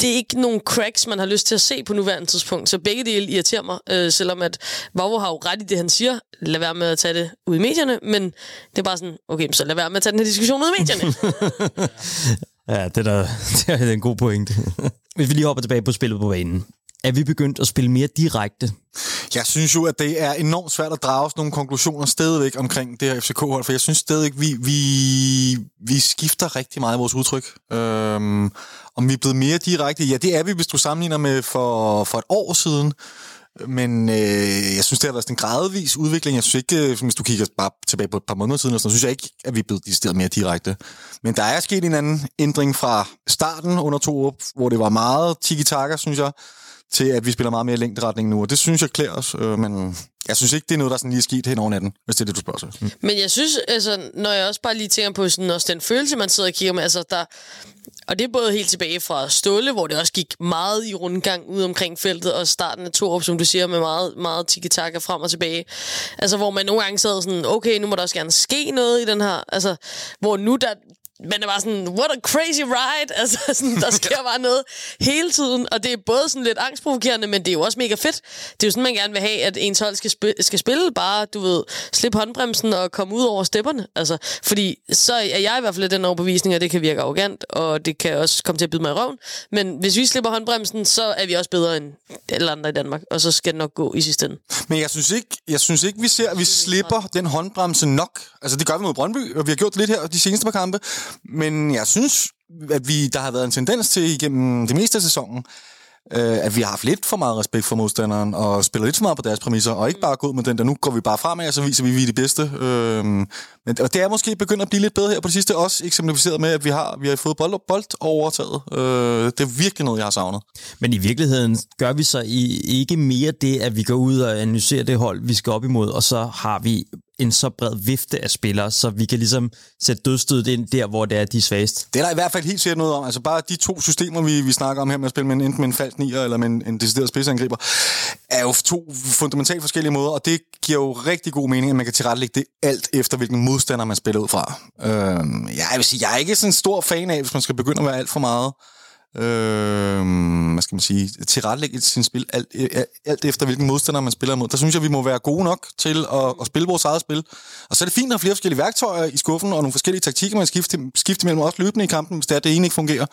det er ikke nogen cracks, man har lyst til at se på nuværende tidspunkt. Så begge dele irriterer mig, øh, selvom at Vavro har jo ret i det, han siger. Lad være med at tage det ud i medierne, men det er bare sådan, okay, så lad være med at tage den her diskussion ud i medierne. ja, det er, der, det er en god pointe. Hvis vi lige hopper tilbage på spillet på banen er vi begyndt at spille mere direkte? Jeg synes jo, at det er enormt svært at drage nogle konklusioner stadigvæk omkring det her FCK-hold, for jeg synes stadigvæk, vi, vi, vi skifter rigtig meget i vores udtryk. Øhm, om vi er blevet mere direkte? Ja, det er vi, hvis du sammenligner med for, for et år siden. Men øh, jeg synes, det har været en gradvis udvikling. Jeg synes ikke, øh, hvis du kigger bare tilbage på et par måneder siden, så synes jeg ikke, at vi er blevet mere direkte. Men der er sket en anden ændring fra starten under to år, hvor det var meget tiki-taka, synes jeg, til at vi spiller meget mere længderetning nu, og det synes jeg klæder os, øh, men jeg synes ikke, det er noget, der sådan lige er sket hen over natten, hvis det er det, du spørger sig. Mm. Men jeg synes, altså, når jeg også bare lige tænker på sådan, også den følelse, man sidder og kigger med, altså der, og det er både helt tilbage fra Ståle, hvor det også gik meget i rundgang ud omkring feltet, og starten af Torup, som du siger, med meget, meget tiki-taka frem og tilbage. Altså, hvor man nogle gange sad sådan, okay, nu må der også gerne ske noget i den her. Altså, hvor nu, der, man er bare sådan, what a crazy ride. Altså, sådan, der sker bare noget hele tiden, og det er både sådan lidt angstprovokerende, men det er jo også mega fedt. Det er jo sådan, man gerne vil have, at ens hold skal, spille, skal spille, bare, du ved, slippe håndbremsen og komme ud over stepperne. Altså, fordi så er jeg i hvert fald den overbevisning, at det kan virke arrogant, og det kan også komme til at byde mig i røven. Men hvis vi slipper håndbremsen, så er vi også bedre end alle andre i Danmark, og så skal det nok gå i sidste ende. Men jeg synes ikke, jeg synes ikke vi ser, at vi slipper den håndbremse nok. Altså, det gør vi mod Brøndby, og vi har gjort det lidt her de seneste par kampe. Men jeg synes, at vi, der har været en tendens til igennem det meste af sæsonen, øh, at vi har haft lidt for meget respekt for modstanderen, og spiller lidt for meget på deres præmisser, og ikke bare gået med den der, nu går vi bare fremad, og så viser vi, at vi er de bedste. Øh, men, og det er måske begyndt at blive lidt bedre her på det sidste, også eksemplificeret med, at vi har, vi har fået bold, bold overtaget. Øh, det er virkelig noget, jeg har savnet. Men i virkeligheden gør vi så ikke mere det, at vi går ud og analyserer det hold, vi skal op imod, og så har vi en så bred vifte af spillere, så vi kan ligesom sætte dødstødet ind der, hvor det er de svageste. Det er der i hvert fald helt sikkert noget om. Altså bare de to systemer, vi, vi snakker om her med at spille med en, enten med en falsk nier eller med en, en decideret spidsangriber, er jo to fundamentalt forskellige måder, og det giver jo rigtig god mening, at man kan tilrettelægge det alt efter, hvilken modstander man spiller ud fra. Øhm, jeg vil sige, jeg er ikke sådan en stor fan af, hvis man skal begynde at være alt for meget øh, hvad skal man sige, tilrettelægge sin spil alt, øh, alt efter, hvilken modstander man spiller mod. Der synes jeg, vi må være gode nok til at, at spille vores eget spil. Og så er det fint at have flere forskellige værktøjer i skuffen, og nogle forskellige taktikker, man skifter, skifter mellem også løbende i kampen, hvis det er, det ene ikke fungerer.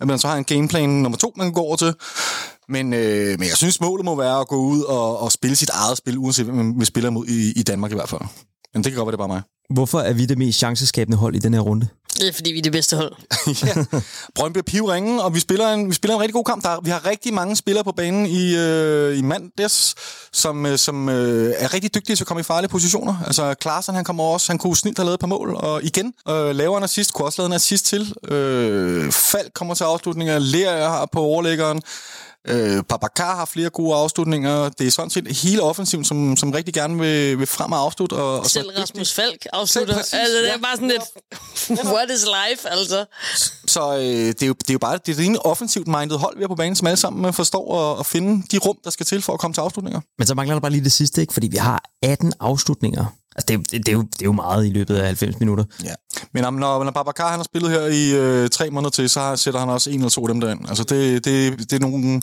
At man så har en gameplan nummer to, man kan gå over til. Men, øh, men jeg synes, målet må være at gå ud og, og spille sit eget spil, uanset hvem vi spiller mod i, i Danmark i hvert fald. Men det kan godt være, det er bare mig. Hvorfor er vi det mest chanceskabende hold i den her runde? Det er, fordi vi er det bedste hold. ja. Brøndby er pivringen, og vi spiller, en, vi spiller en rigtig god kamp. Der, vi har rigtig mange spillere på banen i, øh, i mandags, som, øh, som øh, er rigtig dygtige til at komme i farlige positioner. Altså, Klaassen, han kommer også, han kunne snilt have lavet et par mål, og igen, øh, laver en assist, kunne også lave en assist til. Øh, Falk kommer til afslutninger, jeg har på overlæggeren. Øh, Babacar har flere gode afslutninger. Det er sådan set hele offensiven, som, som rigtig gerne vil, vil frem og afslutte. Og, og Selv så Rasmus Falk afslutter. altså, det er ja. bare sådan lidt, what is life, altså? Så øh, det, er jo, det er jo bare det er et offensivt minded hold, vi har på banen, som alle sammen forstår at, at finde de rum, der skal til for at komme til afslutninger. Men så mangler der bare lige det sidste, ikke? Fordi vi har 18 afslutninger. Altså, det, det, det, er jo, det er jo meget i løbet af 90 minutter. Ja. Men når, når Babacar han har spillet her i øh, tre måneder til, så sætter han også en eller to af dem derind. Altså, det, det, det, er nogle,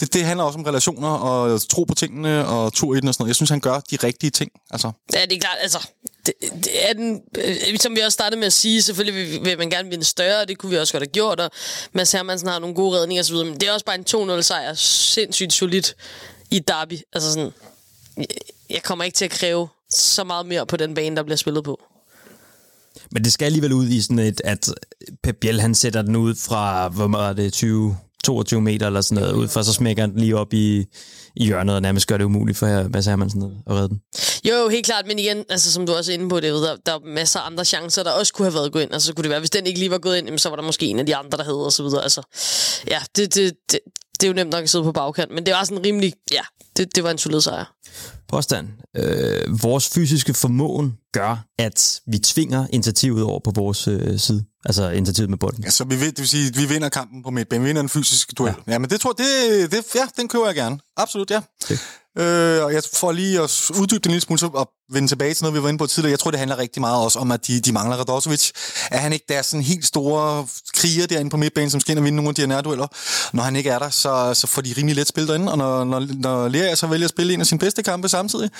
det, det handler også om relationer og tro på tingene og tur i den og sådan noget. Jeg synes, han gør de rigtige ting. Altså. Ja, det er klart. Altså, det, det er den, øh, som vi også startede med at sige, selvfølgelig vil, man gerne vinde større, og det kunne vi også godt have gjort, og Mads Hermansen har nogle gode redninger osv., men det er også bare en 2-0 sejr, sindssygt solidt i derby. Altså sådan, jeg kommer ikke til at kræve så meget mere på den bane, der bliver spillet på. Men det skal alligevel ud i sådan et, at Pep Biel, han sætter den ud fra, hvor meget det, 20, 22 meter eller sådan noget, ud fra så smækker han den lige op i, i hjørnet, og nærmest gør det umuligt for Mads Hermansen at redde den. Jo, helt klart, men igen, altså, som du også er inde på det, der, der er masser af andre chancer, der også kunne have været gået ind. Altså, så kunne det være, hvis den ikke lige var gået ind, så var der måske en af de andre, der havde, og så videre. Altså, ja, det, det, det, det er jo nemt nok at sidde på bagkant, men det var sådan rimelig, ja, det, det var en solid sejr. Påstand. Øh, vores fysiske formåen gør, at vi tvinger initiativet over på vores øh, side. Altså initiativet med bolden. Ja, så vi, det vil sige, vi vinder kampen på midtbanen. Vi vinder en fysisk duel. Ja, ja men det tror det, det, ja, den køber jeg gerne. Absolut, ja. Okay. Øh, og jeg får lige at uddybe det en lille smule, så og vende tilbage til noget, vi var inde på tidligere. Jeg tror, det handler rigtig meget også om, at de, de mangler Radosovic. Er han ikke der sådan helt store kriger derinde på midtbanen, som skal ind og vinde nogle af de her nærdueller? Når han ikke er der, så, så får de rimelig let spil derinde, og når, når, når Lea så vælger at spille en af sine bedste kampe samtidig,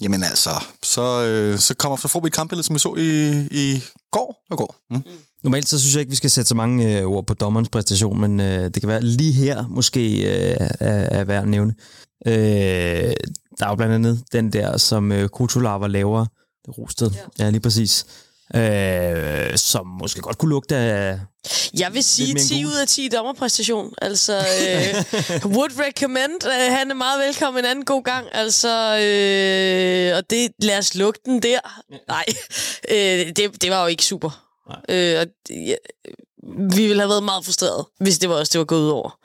jamen altså, så, øh, så, kommer, så får vi et kampbillede, som vi så i, i går og går. Mm. mm. Normalt så synes jeg ikke, vi skal sætte så mange øh, ord på dommerens præstation, men øh, det kan være lige her måske øh, er, er værd at nævne. Øh, der er jo blandt andet den der, som øh, Kutulava laver, det Rosted, ja. ja lige præcis, øh, som måske godt kunne lugte af... Jeg vil sige 10 ud af 10 dommerpræstation. Altså, øh, would recommend. Øh, han er meget velkommen en anden god gang. Altså, øh, og det, lad os lugte den der. Nej, øh, det, det var jo ikke super. Øh, og, ja, vi ville have været meget frustreret, hvis det var os, det var gået ud over.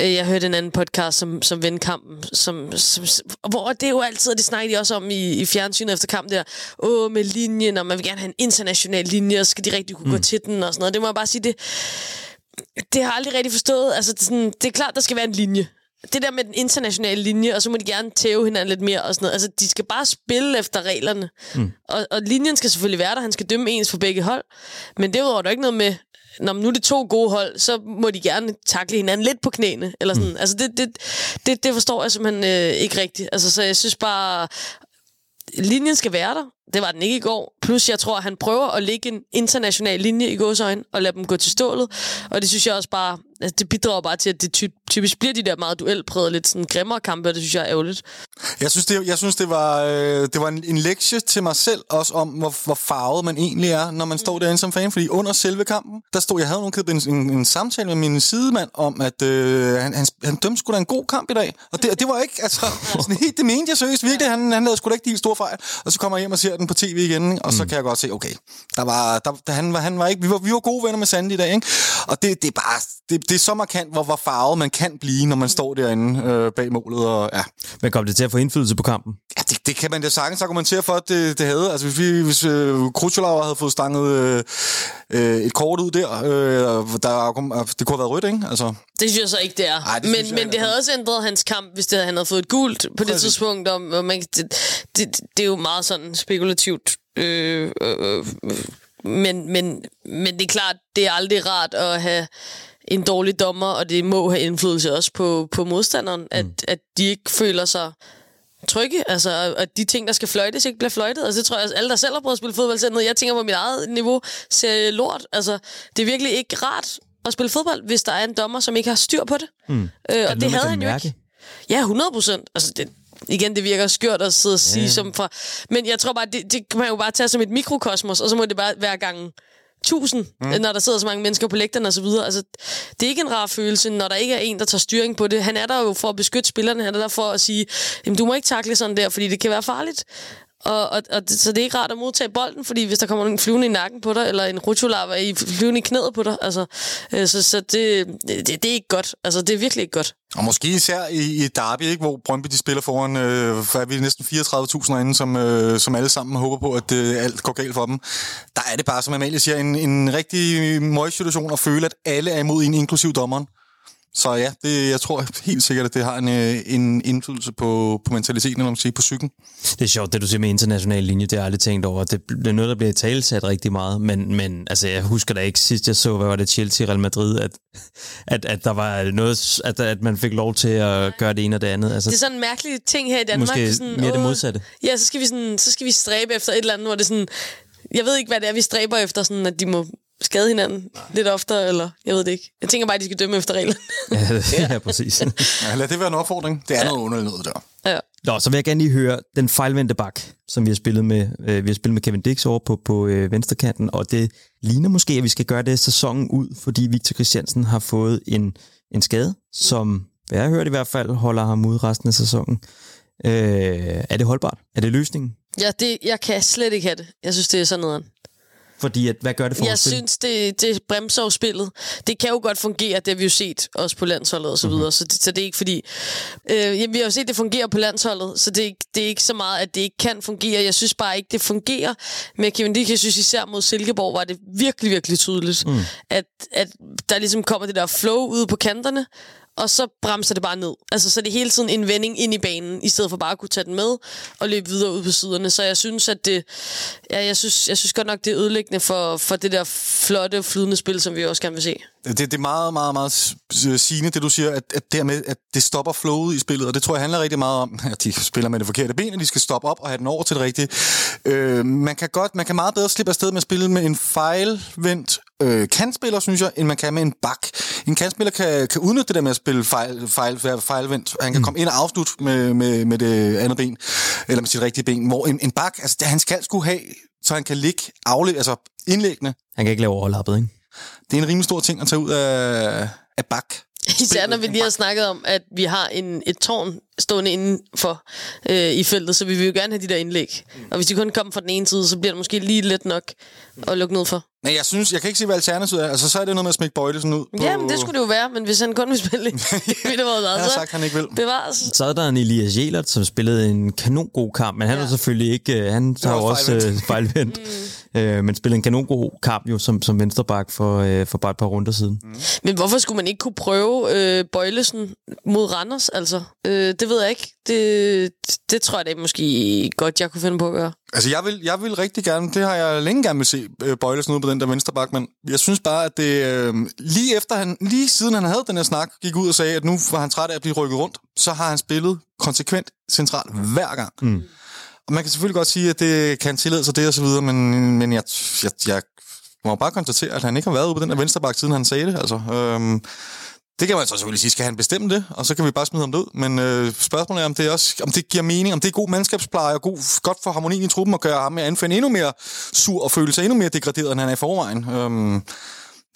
Øh, jeg hørte en anden podcast, som, som vendte kampen, som, som, hvor det er jo altid, og det snakker de også om i, i fjernsynet efter kampen der, åh, med linjen, og man vil gerne have en international linje, og skal de rigtig kunne mm. gå til den, og sådan noget. Det må jeg bare sige, det, det har jeg aldrig rigtig forstået. Altså, det, sådan, det er klart, der skal være en linje. Det der med den internationale linje, og så må de gerne tæve hinanden lidt mere og sådan noget. Altså, de skal bare spille efter reglerne. Mm. Og, og linjen skal selvfølgelig være der. Han skal dømme ens for begge hold. Men det er der ikke noget med, når nu er det to gode hold, så må de gerne takle hinanden lidt på knæene. Eller sådan. Mm. Altså, det, det, det, det forstår jeg simpelthen øh, ikke rigtigt. Altså, så jeg synes bare, linjen skal være der. Det var den ikke i går. Plus, jeg tror, at han prøver at lægge en international linje i gåsøjne og lade dem gå til stålet. Og det synes jeg også bare, altså, det bidrager bare til, at det ty- typisk bliver de der meget duelpræget, lidt sådan grimmere kampe, og det synes jeg er ærgerligt. Jeg synes, det, jeg synes, det var, øh, det var en, en lektie til mig selv, også om, hvor, hvor farvet man egentlig er, når man står derinde som fan. Fordi under selve kampen, der stod, jeg havde nogle en, en, en samtale med min sidemand om, at øh, han, han, han dømte sgu da en god kamp i dag. Og det, det var ikke, altså, sådan helt, det mente jeg seriøst virkelig. Han, han lavede sgu da ikke de helt store fejl. Og så kommer jeg hjem og ser den på tv igen, og så mm. kan jeg godt se, okay, der var, der, der, han, var, han var ikke, vi var, vi var gode venner med Sandy i dag, ikke? Og det, det er bare, det, det er så markant, hvor, hvor farvet man kan blive, når man står derinde øh, bag målet, og ja. Men kom det til at få indflydelse på kampen? Ja, det, det kan man da sagtens argumentere for, at det, det havde. Altså, hvis, vi, hvis øh, Krutscholauer havde fået stanget øh, øh, et kort ud der, øh, der, det kunne have været rødt, ikke? Altså. Det synes jeg så ikke, det er. Ej, det men men det havde også ændret hans kamp, hvis det, han havde fået et gult på det tidspunkt. Om, man, det, det, det er jo meget sådan spekulativt. Øh, øh, øh, men, men, men det er klart, det er aldrig rart at have en dårlig dommer, og det må have indflydelse også på, på modstanderen, mm. at, at de ikke føler sig trygge, altså at de ting, der skal fløjtes, ikke bliver fløjtet. Altså det tror jeg, at alle, der selv har prøvet at spille fodbold, selv noget. Jeg tænker på mit eget niveau, ser lort. Altså, det er virkelig ikke rart at spille fodbold, hvis der er en dommer, som ikke har styr på det. Mm. Øh, og det, det havde han jo mærke? ikke. Ja, 100 procent. Altså, det, igen, det virker skørt at sidde og sige ja. som fra... Men jeg tror bare, det, det kan man jo bare tage som et mikrokosmos, og så må det bare være gange tusind, mm. når der sidder så mange mennesker på lægterne og så videre. Altså, det er ikke en rar følelse, når der ikke er en, der tager styring på det. Han er der jo for at beskytte spillerne, han er der for at sige, jamen, du må ikke takle sådan der, fordi det kan være farligt. Og, og, og det, så det er ikke rart at modtage bolden, fordi hvis der kommer en flyvende i nakken på dig, eller en rutulava i flyvende i knæet på dig, altså, øh, så, så det, det, det er ikke godt. Altså, det er virkelig ikke godt. Og måske især i, i Derby, ikke, hvor Brøndby de spiller foran, øh, for er vi næsten 34.000 herinde, som, øh, som alle sammen håber på, at øh, alt går galt for dem. Der er det bare, som Amalie siger, en, en rigtig møg situation at føle, at alle er imod en, inklusiv dommeren. Så ja, det, jeg tror helt sikkert, at det har en, øh, en indflydelse på, på mentaliteten, eller man sige, på psyken. Det er sjovt, det du siger med international linje, det har jeg aldrig tænkt over. Det, det er noget, der bliver talsat rigtig meget, men, men altså, jeg husker da ikke sidst, jeg så, hvad var det, Chelsea Real Madrid, at, at, at der var noget, at, at man fik lov til at gøre det ene og det andet. Altså, det er sådan en mærkelig ting her i Danmark. Måske sådan, mere det modsatte. Ja, så skal, vi sådan, så skal vi stræbe efter et eller andet, hvor det sådan, jeg ved ikke, hvad det er, vi stræber efter, sådan at de må skade hinanden Nej. lidt oftere, eller jeg ved det ikke. Jeg tænker bare, at de skal dømme efter reglerne. ja, ja, præcis. ja, lad det være en opfordring. Det er ja. noget underligt noget der. Ja. Nå, så vil jeg gerne lige høre den fejlvendte bak, som vi har spillet med, øh, vi har spillet med Kevin Dix over på, på øh, venstrekanten, og det ligner måske, at vi skal gøre det sæsonen ud, fordi Victor Christiansen har fået en, en skade, som, hvad jeg har hørt i hvert fald, holder ham ud resten af sæsonen. Øh, er det holdbart? Er det løsningen? Ja, det, jeg kan slet ikke have det. Jeg synes, det er sådan noget. Fordi at, hvad gør det for Jeg synes, det, det bremser jo spillet. Det kan jo godt fungere, det har vi jo set også på landsholdet og så videre. Så, det, så det er ikke fordi... Øh, jamen, vi har jo set, det fungerer på landsholdet, så det, er ikke- det er ikke så meget, at det ikke kan fungere. Jeg synes bare ikke, det fungerer med Kevin Dick. Jeg synes især mod Silkeborg var det virkelig, virkelig tydeligt, mm. at, at der ligesom kommer det der flow ud på kanterne, og så bremser det bare ned. Altså, så er det hele tiden en vending ind i banen, i stedet for bare at kunne tage den med og løbe videre ud på siderne. Så jeg synes, at det, ja, jeg synes, jeg synes godt nok, det er ødelæggende for, for det der flotte, flydende spil, som vi også gerne vil se. Det, det er meget, meget, meget sigende, det du siger, at, at dermed, at det stopper flowet i spillet, og det tror jeg handler rigtig meget om, at de spiller med det forkerte ben, og de skal stoppe op og have den over til det rigtige. Øh, man kan godt, man kan meget bedre slippe afsted med at spille med en fejlvendt øh, kantspiller, synes jeg, end man kan med en bak. En kantspiller kan, kan udnytte det der med at spille fejl, fejl, fejl, fejlvendt. Han kan komme ind og afslutte med, med, med det andet ben, eller med sit rigtige ben, hvor en, en bak, altså det, han skal skulle have, så han kan ligge aflæg, altså indlæggende. Han kan ikke lave overlappet, ikke? Det er en rimelig stor ting at tage ud af, af bak. Især når vi lige har snakket om, at vi har en, et tårn stående indenfor øh, i feltet, så vi vil jo gerne have de der indlæg. Og hvis de kun kommer fra den ene side, så bliver det måske lige let nok at lukke ned for. Men jeg synes, jeg kan ikke se, hvad alternativet er. Altså, så er det noget med at smække Bøjlesen ud. På... Ja, men det skulle det jo være, men hvis han kun vil spille, ville det være Han har så sagt, han ikke vil. bevares. Så er der en Elias Jelert, som spillede en kanon god kamp, men han ja. er selvfølgelig ikke... øh, Han har jo også øh, fejlvendt. øh, men spillede en kanon god kamp jo som, som venstreback for, øh, for bare et par runder siden. Mm. Men hvorfor skulle man ikke kunne prøve øh, Bøjlesen mod Randers? Altså, øh, det ved jeg ikke. Det, det tror jeg da måske godt, jeg kunne finde på at gøre. Altså, jeg vil, jeg vil rigtig gerne, det har jeg længe gerne vil se øh, Bøjlesen ud på den der venstre bak, men jeg synes bare, at det øh, lige efter han, lige siden han havde den her snak, gik ud og sagde, at nu var han træt af at blive rykket rundt, så har han spillet konsekvent centralt hver gang. Mm. Og man kan selvfølgelig godt sige, at det kan tillade sig det og så videre, men, men jeg, jeg, jeg må bare konstatere, at han ikke har været ude på den der venstre bak, siden han sagde det. Altså, øhm, det kan man så selvfølgelig sige, skal han bestemme det, og så kan vi bare smide ham det ud. Men øh, spørgsmålet er, om det, også, om det giver mening, om det er god mandskabspleje og god, godt for harmonien i truppen at gøre ham med anfælde endnu mere sur og føle sig endnu mere degraderet, end han er i forvejen. Øhm,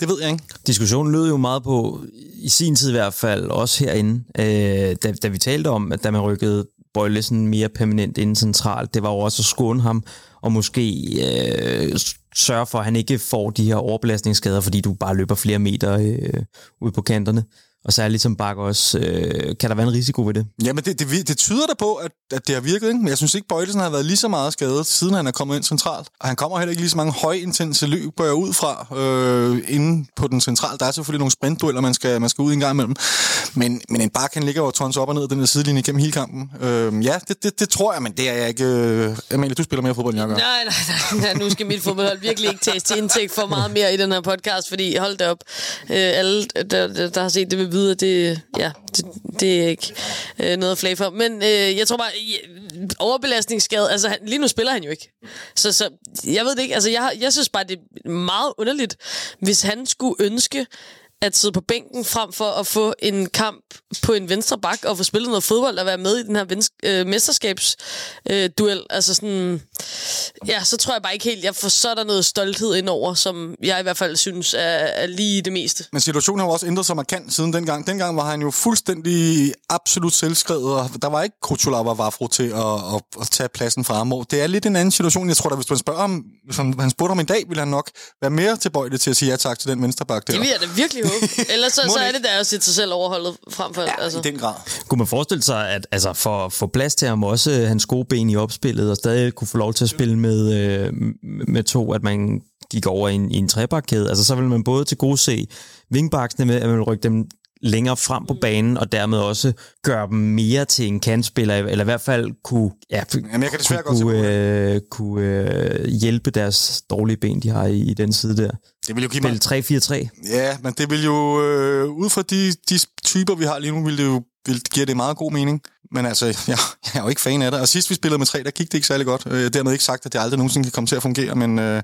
det ved jeg ikke. Diskussionen lød jo meget på, i sin tid i hvert fald, også herinde, øh, da, da vi talte om, at da man rykkede Bøjlesen mere permanent ind centralt, det var jo også at skåne ham, og måske øh, sørge for, at han ikke får de her overbelastningsskader, fordi du bare løber flere meter øh, ud på kanterne. Og særligt som bakker også, øh, kan der være en risiko ved det? Jamen, det, det, det tyder da på, at, at det har virket, ikke? Men jeg synes ikke, Bøjlesen har været lige så meget skadet, siden han er kommet ind centralt. Og han kommer heller ikke lige så mange højintense løb, går jeg ud fra, øh, inde på den centrale. Der er selvfølgelig nogle sprintdueller, man skal, man skal ud en gang imellem. Men, men en bak, han ligger jo tons op og ned den der sidelinje gennem hele kampen. Øh, ja, det, det, det, tror jeg, men det er jeg ikke... Øh, Amalie, du spiller mere fodbold, end jeg gør. Nej, nej, nej, nej. Nu skal mit fodboldhold virkelig ikke tages til indtægt for meget mere i den her podcast, fordi hold da op. Øh, alle, der, der, der har set det, vil vide, at det, ja, det, det er ikke øh, noget at flage for. Men øh, jeg tror bare, overbelastningsskade, altså han, lige nu spiller han jo ikke. Så, så jeg ved det ikke, altså jeg, jeg synes bare, det er meget underligt, hvis han skulle ønske, at sidde på bænken frem for at få en kamp på en venstre bak og få spillet noget fodbold og være med i den her vens- øh, mesterskabsduel. Øh, altså sådan, ja, så tror jeg bare ikke helt, jeg får så er der noget stolthed indover, som jeg i hvert fald synes er, er lige det meste. Men situationen har jo også ændret sig markant siden dengang. Dengang var han jo fuldstændig absolut selvskrevet, og der var ikke Kuchulava Vafro til at, at, at tage pladsen fra ham. Det er lidt en anden situation. Jeg tror da, hvis man spørger ham, hvis han, han spurgte om en dag, ville han nok være mere tilbøjelig til at sige ja tak til den venstreback der. Det vil jeg da virkelig. Ellers så, så er det da at sætte sig selv overholdet frem for. Ja, altså. i den grad. Kunne man forestille sig, at altså, for at få plads til ham også øh, hans gode ben i opspillet, og stadig kunne få lov til at spille med, øh, med to, at man gik over i en, i en trebakkæde, altså så vil man både til gode se vingbaksene med, at man vil rykke dem længere frem på banen, og dermed også gøre dem mere til en kantspiller, eller i hvert fald kunne, ja, Jamen, jeg kan desværre godt se kunne, øh, kunne øh, hjælpe deres dårlige ben, de har i, i den side der. Det vil jo give mig... Spil 3-4-3. Ja, men det vil jo... Øh, ud fra de, de typer, vi har lige nu, vil det jo vil, giver det meget god mening. Men altså, jeg, jeg er jo ikke fan af det. Og sidst vi spillede med tre, der gik det ikke særlig godt. Øh, dermed ikke sagt, at det aldrig nogensinde kan komme til at fungere, men øh,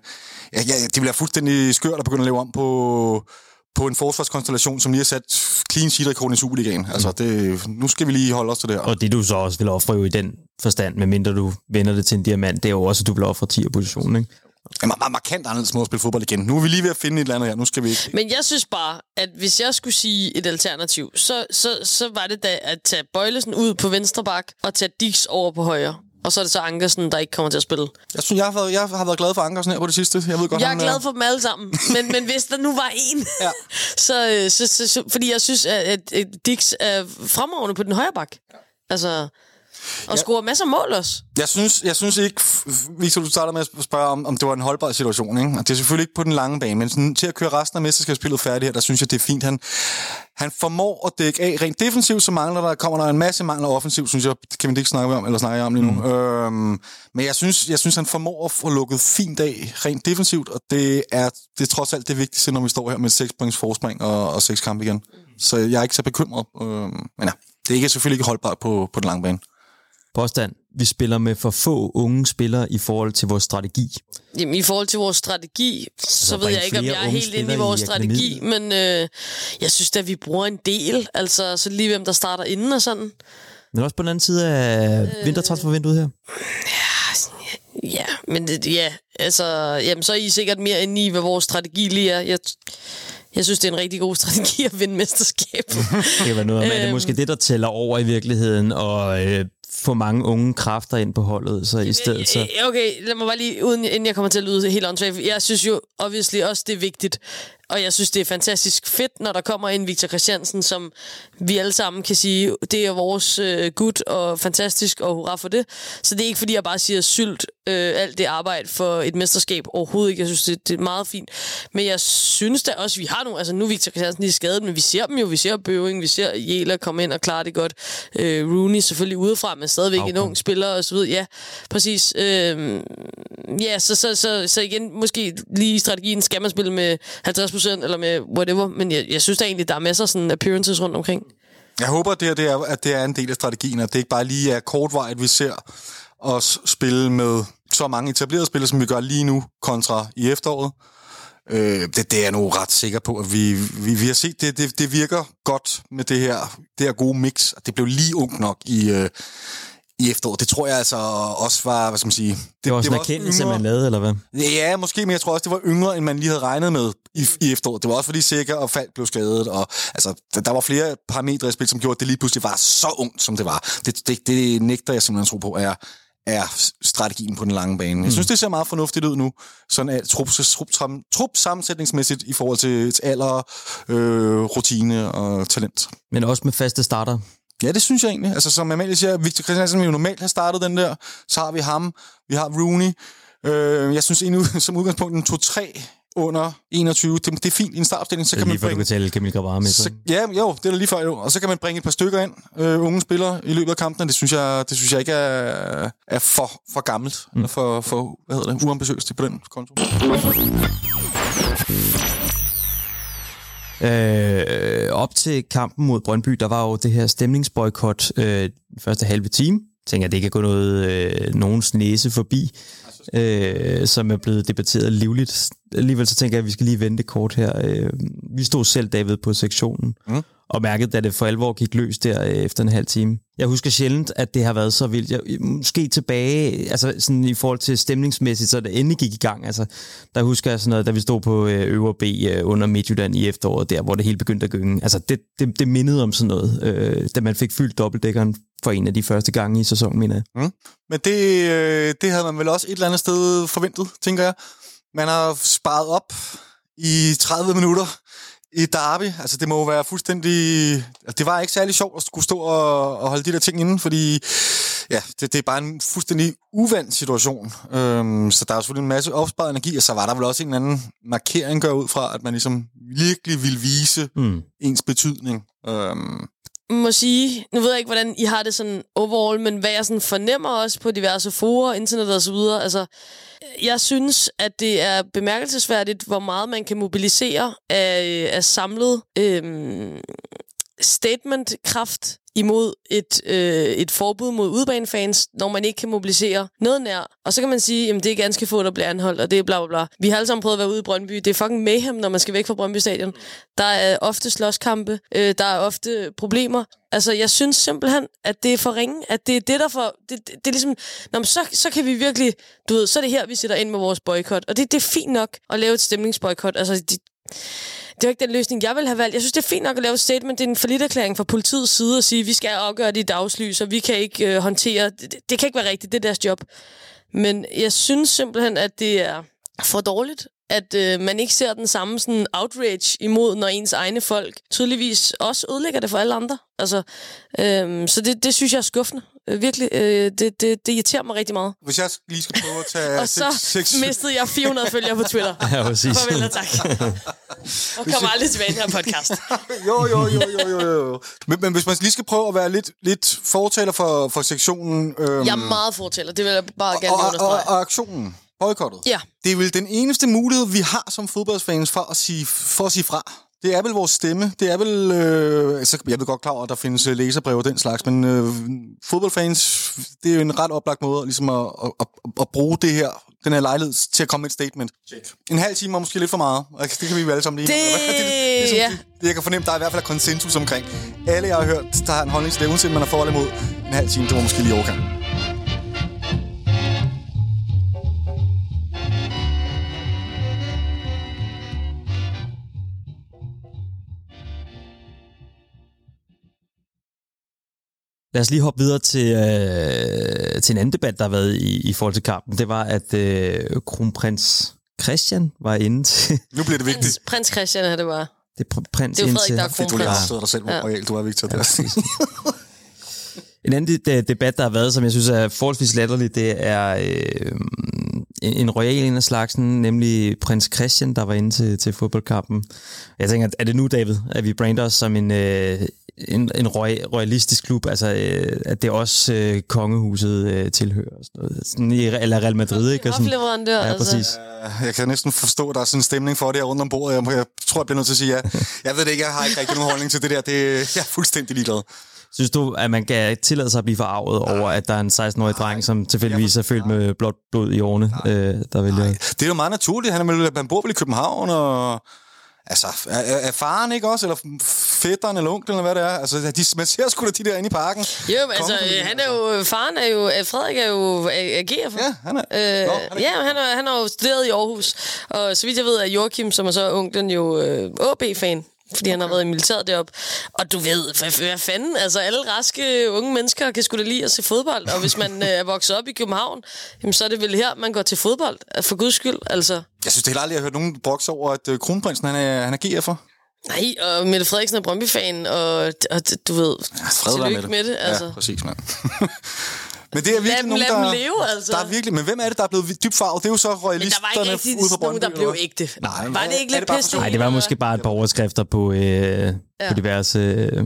ja, ja, det bliver fuldstændig skørt at begynde at lave om på, på en forsvarskonstellation, som lige har sat clean sheet-rekorden i Superligaen. Altså, det, nu skal vi lige holde os til det her. Og det du så også vil ofre jo i den forstand, medmindre du vender det til en diamant, det er jo også, at du vil ofre 10 positionen, ikke? Det er meget markant anderledes måde at spille fodbold igen. Nu er vi lige ved at finde et eller andet her. Nu skal vi ikke... Men jeg synes bare, at hvis jeg skulle sige et alternativ, så, så, så var det da at tage Bøjlesen ud på venstre bak og tage Dix over på højre. Og så er det så Ankersen, der ikke kommer til at spille. Jeg synes, jeg har været, jeg har været glad for Ankersen her på det sidste. Jeg ved godt, Jeg er han, glad for dem alle sammen, men, men hvis der nu var en, Ja. så, øh, så, så, så, fordi jeg synes, at, at, Dix er fremragende på den højre bak. Altså, og ja. scorer masser af mål også. Jeg synes, jeg synes ikke, Victor, du starter med at spørge, om, om det var en holdbar situation. Ikke? Og det er selvfølgelig ikke på den lange bane, men sådan, til at køre resten af mesterskabsspillet færdigt her, der synes jeg, det er fint. Han, han formår at dække af. Rent defensivt, så mangler der, kommer der en masse mangler offensivt, synes jeg. Det kan vi ikke snakke om, eller snakke om lige nu. Mm. Øhm, men jeg synes, jeg synes, han formår at få lukket fint af rent defensivt, og det er, det er trods alt det vigtigste, når vi står her med 6 points forspring og, og 6 kampe igen. Så jeg er ikke så bekymret. Øhm, men ja, det er ikke, selvfølgelig ikke holdbart på, på den lange bane. Påstand. Vi spiller med for få unge spillere i forhold til vores strategi. Jamen, i forhold til vores strategi, så der ved jeg ikke, om jeg er helt inde i vores i strategi, men øh, jeg synes da, vi bruger en del. Altså, så lige hvem der starter inden og sådan. Men også på den anden side af Øh. vintertransfervinduet her. Ja, men det, ja, altså, jamen, så er I sikkert mere inde i, hvad vores strategi lige er. Jeg, jeg synes, det er en rigtig god strategi at vinde mesterskabet. Det være noget er det Øhm. måske det, der tæller over i virkeligheden, og øh, få mange unge kræfter ind på holdet, så i stedet så... Øh, Okay, lad mig bare lige, uden, inden jeg kommer til at lyde helt åndssvagt. Jeg synes jo obviously også, det er vigtigt. Og jeg synes, det er fantastisk fedt, når der kommer en Victor Christiansen, som vi alle sammen kan sige, det er vores øh, gut og fantastisk, og hurra for det. Så det er ikke, fordi jeg bare siger sylt øh, alt det arbejde for et mesterskab. Overhovedet ikke. Jeg synes, det, det er meget fint. Men jeg synes da også, vi har nogle... Altså nu er Victor Christiansen lige skadet, men vi ser dem jo. Vi ser Bøving, vi ser Jæler komme ind og klare det godt. Øh, Rooney selvfølgelig udefra, men stadigvæk en ung spiller og så videre. Ja, præcis. Øh, ja, så, så, så, så igen, måske lige i strategien skal man spille med 50% eller med whatever, men jeg, jeg synes da egentlig, der er masser af sådan appearances rundt omkring. Jeg håber, at det, her, det er, at det er en del af strategien, at det ikke bare lige er kortvarigt, vi ser os spille med så mange etablerede spillere, som vi gør lige nu, kontra i efteråret. Øh, det, det er jeg nu ret sikker på, at vi, vi, vi har set, det, det, det virker godt med det her, det her gode mix. Det blev lige ung nok i, øh, i efteråret. Det tror jeg altså også var, hvad skal man sige... Det, Det var også en også erkendelse, yngre- man lavede, eller hvad? Ja, måske, men jeg tror også, det var yngre, end man lige havde regnet med i, i efteråret. Det var også fordi Sikker og Falk blev skadet, og altså, der, var flere parametre i spil, som gjorde, at det lige pludselig var så ungt, som det var. Det, det, det nægter jeg simpelthen tro på, er, er strategien på den lange bane. Jeg synes, det ser meget fornuftigt ud nu, sådan at trup, trup, trup, trup sammensætningsmæssigt i forhold til, til alder, øh, rutine og talent. Men også med faste starter. Ja, det synes jeg egentlig. Altså, som Amalie siger, Victor Christiansen vil jo normalt have startet den der. Så har vi ham. Vi har Rooney. Øh, jeg synes egentlig, som udgangspunkt, en 2-3 under 21. Det, det er fint i en startopstilling. Så Det er kan man lige før, du bringe, kan tælle Kamil Grabar med. Så. ja, jo, det er da lige før jo. Og så kan man bringe et par stykker ind, øh, unge spillere, i løbet af kampen. Det synes jeg, det synes jeg ikke er, er for, for gammelt. Mm. Eller for, for, hvad hedder det, uambitiøst på den konto. Øh, op til kampen mod Brøndby, der var jo det her stemningsboykot øh, første halve time. Jeg tænker, det kan gå noget, øh, nogens næse forbi, øh, som er blevet debatteret livligt. Alligevel så tænker jeg, at vi skal lige vente kort her. Øh, vi stod selv, David, på sektionen, mm. og mærkede, da det for alvor gik løs der øh, efter en halv time. Jeg husker sjældent, at det har været så vildt. Jeg, måske tilbage, altså sådan i forhold til stemningsmæssigt, så det endelig gik i gang. Altså, der husker jeg sådan noget, da vi stod på øh, Øvre B øh, under Midtjylland i efteråret, der hvor det hele begyndte at gynge. Altså, det, det, det mindede om sådan noget, øh, da man fik fyldt dobbeltdækkeren for en af de første gange i sæsonen, mener jeg. Mm. Men det, øh, det havde man vel også et eller andet sted forventet, tænker jeg. Man har sparet op i 30 minutter i derby. Altså, det må jo være fuldstændig... Altså, det var ikke særlig sjovt at skulle stå og, og holde de der ting inde, fordi ja, det, det er bare en fuldstændig uvandt situation. Øhm, så der er selvfølgelig en masse opsparet energi, og så var der vel også en anden markering gør ud fra, at man ligesom virkelig vil vise Mm. ens betydning. Øhm, må sige, nu ved jeg ikke, hvordan I har det sådan overall, men hvad jeg sådan fornemmer også på diverse forer, internet og så videre, altså, jeg synes, at det er bemærkelsesværdigt, hvor meget man kan mobilisere af, af samlet øhm, statement-kraft imod et, øh, et forbud mod udbanefans, når man ikke kan mobilisere noget nær. Og så kan man sige, at det er ganske få, der bliver anholdt, og det er bla bla bla. Vi har alle sammen prøvet at være ude i Brøndby. Det er fucking mayhem, når man skal væk fra Brøndby Stadion. Der er ofte slåskampe, øh, der er ofte problemer. Altså, jeg synes simpelthen, at det er for ringe, at det er det, der for... Det, det, det er ligesom... Nå, men så, så kan vi virkelig... Du ved, så er det her, vi sætter ind med vores boykot. Og det, det er fint nok at lave et stemningsboykot. Altså, de, det var ikke den løsning, jeg vil have valgt. Jeg synes, det er fint nok at lave et statement. Det er en forlitterklæring fra politiets side at sige, at vi skal afgøre det i dagslys, og vi kan ikke øh, håndtere... Det, det kan ikke være rigtigt, det er deres job. Men jeg synes simpelthen, at det er for dårligt, at øh, man ikke ser den samme sådan outrage imod, når ens egne folk tydeligvis også ødelægger det for alle andre. Altså, øh, så det, det synes jeg er skuffende. Øh, virkelig, øh, det, det, det irriterer mig rigtig meget. Hvis jeg lige skal prøve at tage... Og så seks, mistede jeg 400 følgere på Twitter. Ja, præcis. Farvel og tak. og kommer aldrig tilbage i den her podcast. jo, jo, jo, jo, jo, jo. Men, men hvis man lige skal prøve at være lidt, lidt fortaler for, for sektionen... Øhm, Jeg er meget fortæller, det vil jeg bare gerne og, og, understrege. og, og aktionen, boykottet. Ja. Det er vel den eneste mulighed, vi har som fodboldsfans for at sige, for at sige fra. Det er vel vores stemme. Det er vel... Øh, altså, jeg ved godt klar over, at der findes øh, læserbreve og den slags, men øh, fodboldfans, det er jo en ret oplagt måde ligesom at, at, at, at bruge det her, den her lejlighed til at komme med et statement. En halv time er måske lidt for meget. Det kan vi jo alle sammen lide. Det- det, det, det, ja. det, det, jeg kan fornemme, der er i hvert fald konsensus omkring. Alle, jeg har hørt, der har en holdning til det, uanset man er for eller imod. En halv time, det var måske lige overkant. Lad os lige hoppe videre til, øh, til en anden debat, der har været i, i forhold til kampen. Det var, at øh, kronprins Christian var inde til... Nu bliver det vigtigt. Prins, prins Christian er det bare. Det er pr- prins Det er Frederik, der er Fedt, du kronprins. stået dig selv, Ja. royal du er, Victor. Der. En anden de- debat, der har været, som jeg synes er forholdsvis latterlig, det er øh, en, en royal en af slagsen, nemlig prins Christian, der var inde til, til fodboldkampen. Jeg tænker, er det nu, David, at vi brander os som en, øh, en, en roy, royalistisk klub, altså øh, at det også øh, kongehuset øh, tilhører? og Sådan noget. Sådan i, eller Real Madrid, ikke? Og sådan, Hofleverandør, ja, altså. præcis. Jeg kan næsten forstå, at der er sådan en stemning for det her rundt om bordet. Jeg, jeg tror, jeg bliver nødt til at sige ja. Jeg ved det ikke, jeg har ikke rigtig nogen holdning til det der. Det, jeg er fuldstændig ligeglad. Synes du, at man kan tillade sig at blive forarvet over, at der er en 16-årig dreng, som tilfældigvis er født med blåt blod i årene, øh, der vælger... Det er jo meget naturligt. Han, er, han bor vel i København, og... Altså, er, er faren ikke også? Eller fætteren eller onklen, eller hvad det er? Altså, de, man ser sgu da de der inde i parken. Jo, men altså, han er jo, faren er jo, Frederik er jo agerer for. Ja, han er... Øh, Nå, han er- ja, han, er, han har jo studeret i Aarhus, og så vidt jeg ved, er Joachim, som er så onklen, jo øh, AB-fan fordi han har været i militæret deroppe. Og du ved, hvad, hvad fanden, altså alle raske unge mennesker kan sgu da lide at se fodbold, og hvis man øh, er vokset op i København, jamen, så er det vel her, man går til fodbold, for guds skyld, altså. Jeg synes det heller aldrig, jeg har hørt nogen brokse over, at uh, kronprinsen han er, han er GF'er. Nej, og Mette Frederiksen er Brøndby-fan, og, og du ved, Fred være tillykke med det, altså. Ja, præcis, mand. Men det er virkelig Lad nogen, lad der... leve, altså. Der er virkelig... Men hvem er det, der er blevet dybt farvet? Det er jo så Men der royalisterne var ikke rigtig ude fra nogen, Brøndby. der blev ægte. Nej, var det ikke det lidt pisse? Nej, det var måske bare et par overskrifter på, øh. Ja. på diverse øh,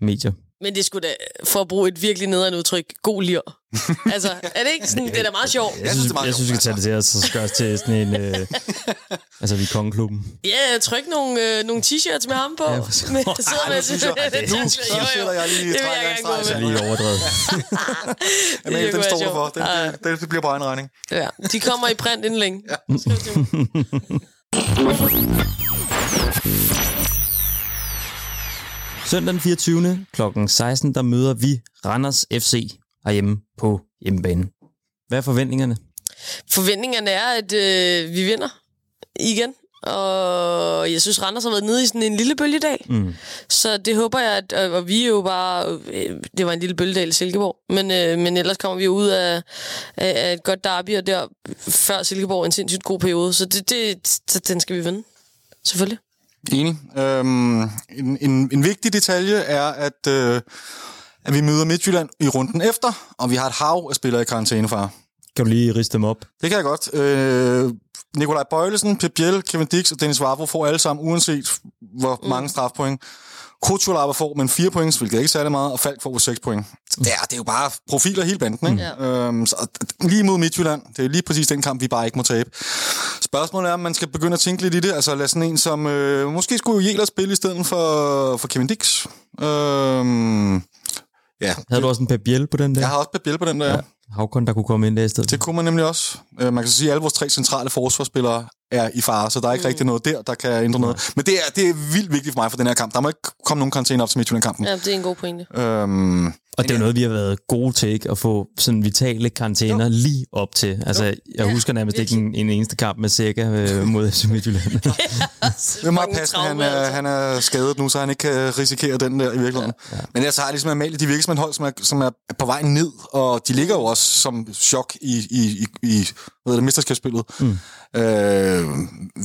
medier. Men det skulle da, for at bruge et virkelig nederen udtryk, god lir. altså, er det ikke sådan, det er da meget sjovt. Jeg synes, det er meget jeg synes, vi skal tage det til os, så gøre os til sådan en... Øh, altså, vi er kongeklubben. Ja, tryk nogle, øh, nogle t-shirts med ham på. Ja, præcis. med, sidder med synes jeg, det, nu sætter jeg lige det vil trækker jeg en gerne gå streg Lige overdrevet. Men Det den står du for. Den, Ja. det, det bliver på egen regning. Ja, de kommer i print inden længe. Ja. Søndag den 24. kl. 16, der møder vi Randers FC herhjemme på hjemmebane. Hvad er forventningerne? Forventningerne er, at øh, vi vinder igen. Og jeg synes, Randers har været nede i sådan en lille bølgedal. Mm. Så det håber jeg, at, og vi er jo bare, øh, det var en lille bølgedal i Silkeborg, men, øh, men ellers kommer vi ud af, af, af et godt derby, og der før Silkeborg en sindssygt god periode, så det, det, så den skal vi vinde. Selvfølgelig. Enig. Øhm, en, en, en vigtig detalje er, at, øh, at vi møder Midtjylland i runden efter, og vi har et hav af spillere i karantænefar. Kan du lige riste dem op? Det kan jeg godt. Øh, Nikolaj Bøjlesen, Pep Biel, Kevin Dix og Dennis Vavro får alle sammen, uanset hvor mm. mange strafpoint. Kutsulava får men 4 point, hvilket er ikke særlig meget, og Falk får 6 point. Det er, det er jo bare profiler hele banden, ikke? Ja. Øhm, så, lige mod Midtjylland, det er lige præcis den kamp, vi bare ikke må tabe. Spørgsmålet er, om man skal begynde at tænke lidt i det. Altså lad sådan en som... Øh, måske skulle jo Jæler spille i stedet for, for Kevin Dix. Øhm, ja, Havde du også en Pep Biel på den der? jeg har også Pep Biel på den der. Ja. Havkon, der kunne komme ind der i stedet? Det kunne man nemlig også. Øh, man kan så sige, at alle vores tre centrale forsvarsspillere er i fare, så der er ikke mm. rigtig noget der, der kan ændre noget. Men det er, det er vildt vigtigt for mig for den her kamp. Der må ikke komme nogen karantæne op til Midtjylland-kampen. Ja, det er en god pointe. Øhm, Og det er jo noget, vi har været gode til, ikke? At få sådan vitale karantæner jo. lige op til. Altså, jo. jeg ja, husker nærmest virkelig. ikke en, en eneste kamp med Sækker øh, mod FC Midtjylland. ja, det er meget passende, han er, han er skadet nu, så han ikke kan risikere den der i virkeligheden. Ja, ja. Men altså har ligesom Amalie, de virker som hold, som er, som er på vej ned, og de ligger jo også som chok i, i, i, i hvad det, mesterskabsspillet. Mm. Øh,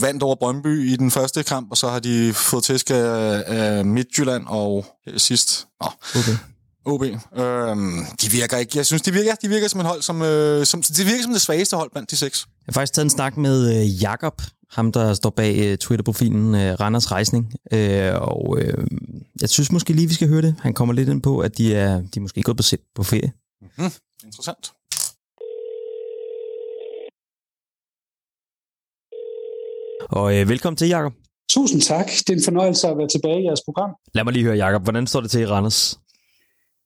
vandt over Brøndby i den første kamp, og så har de fået tæsk af, af Midtjylland og sidst... Nå, okay. OB. Øhm, de virker ikke. Jeg synes, de virker, de virker som en hold, som, øh, som, de virker som det svageste hold blandt de seks. Jeg har faktisk taget en snak med øh, Jakob, ham der står bag øh, Twitter-profilen øh, Randers Rejsning. Øh, og øh, jeg synes måske lige, vi skal høre det. Han kommer lidt ind på, at de er, de er måske gået på, på ferie. Mm-hmm. Interessant. Og øh, velkommen til, Jakob. Tusind tak. Det er en fornøjelse at være tilbage i jeres program. Lad mig lige høre, Jakob. Hvordan står det til i Randers?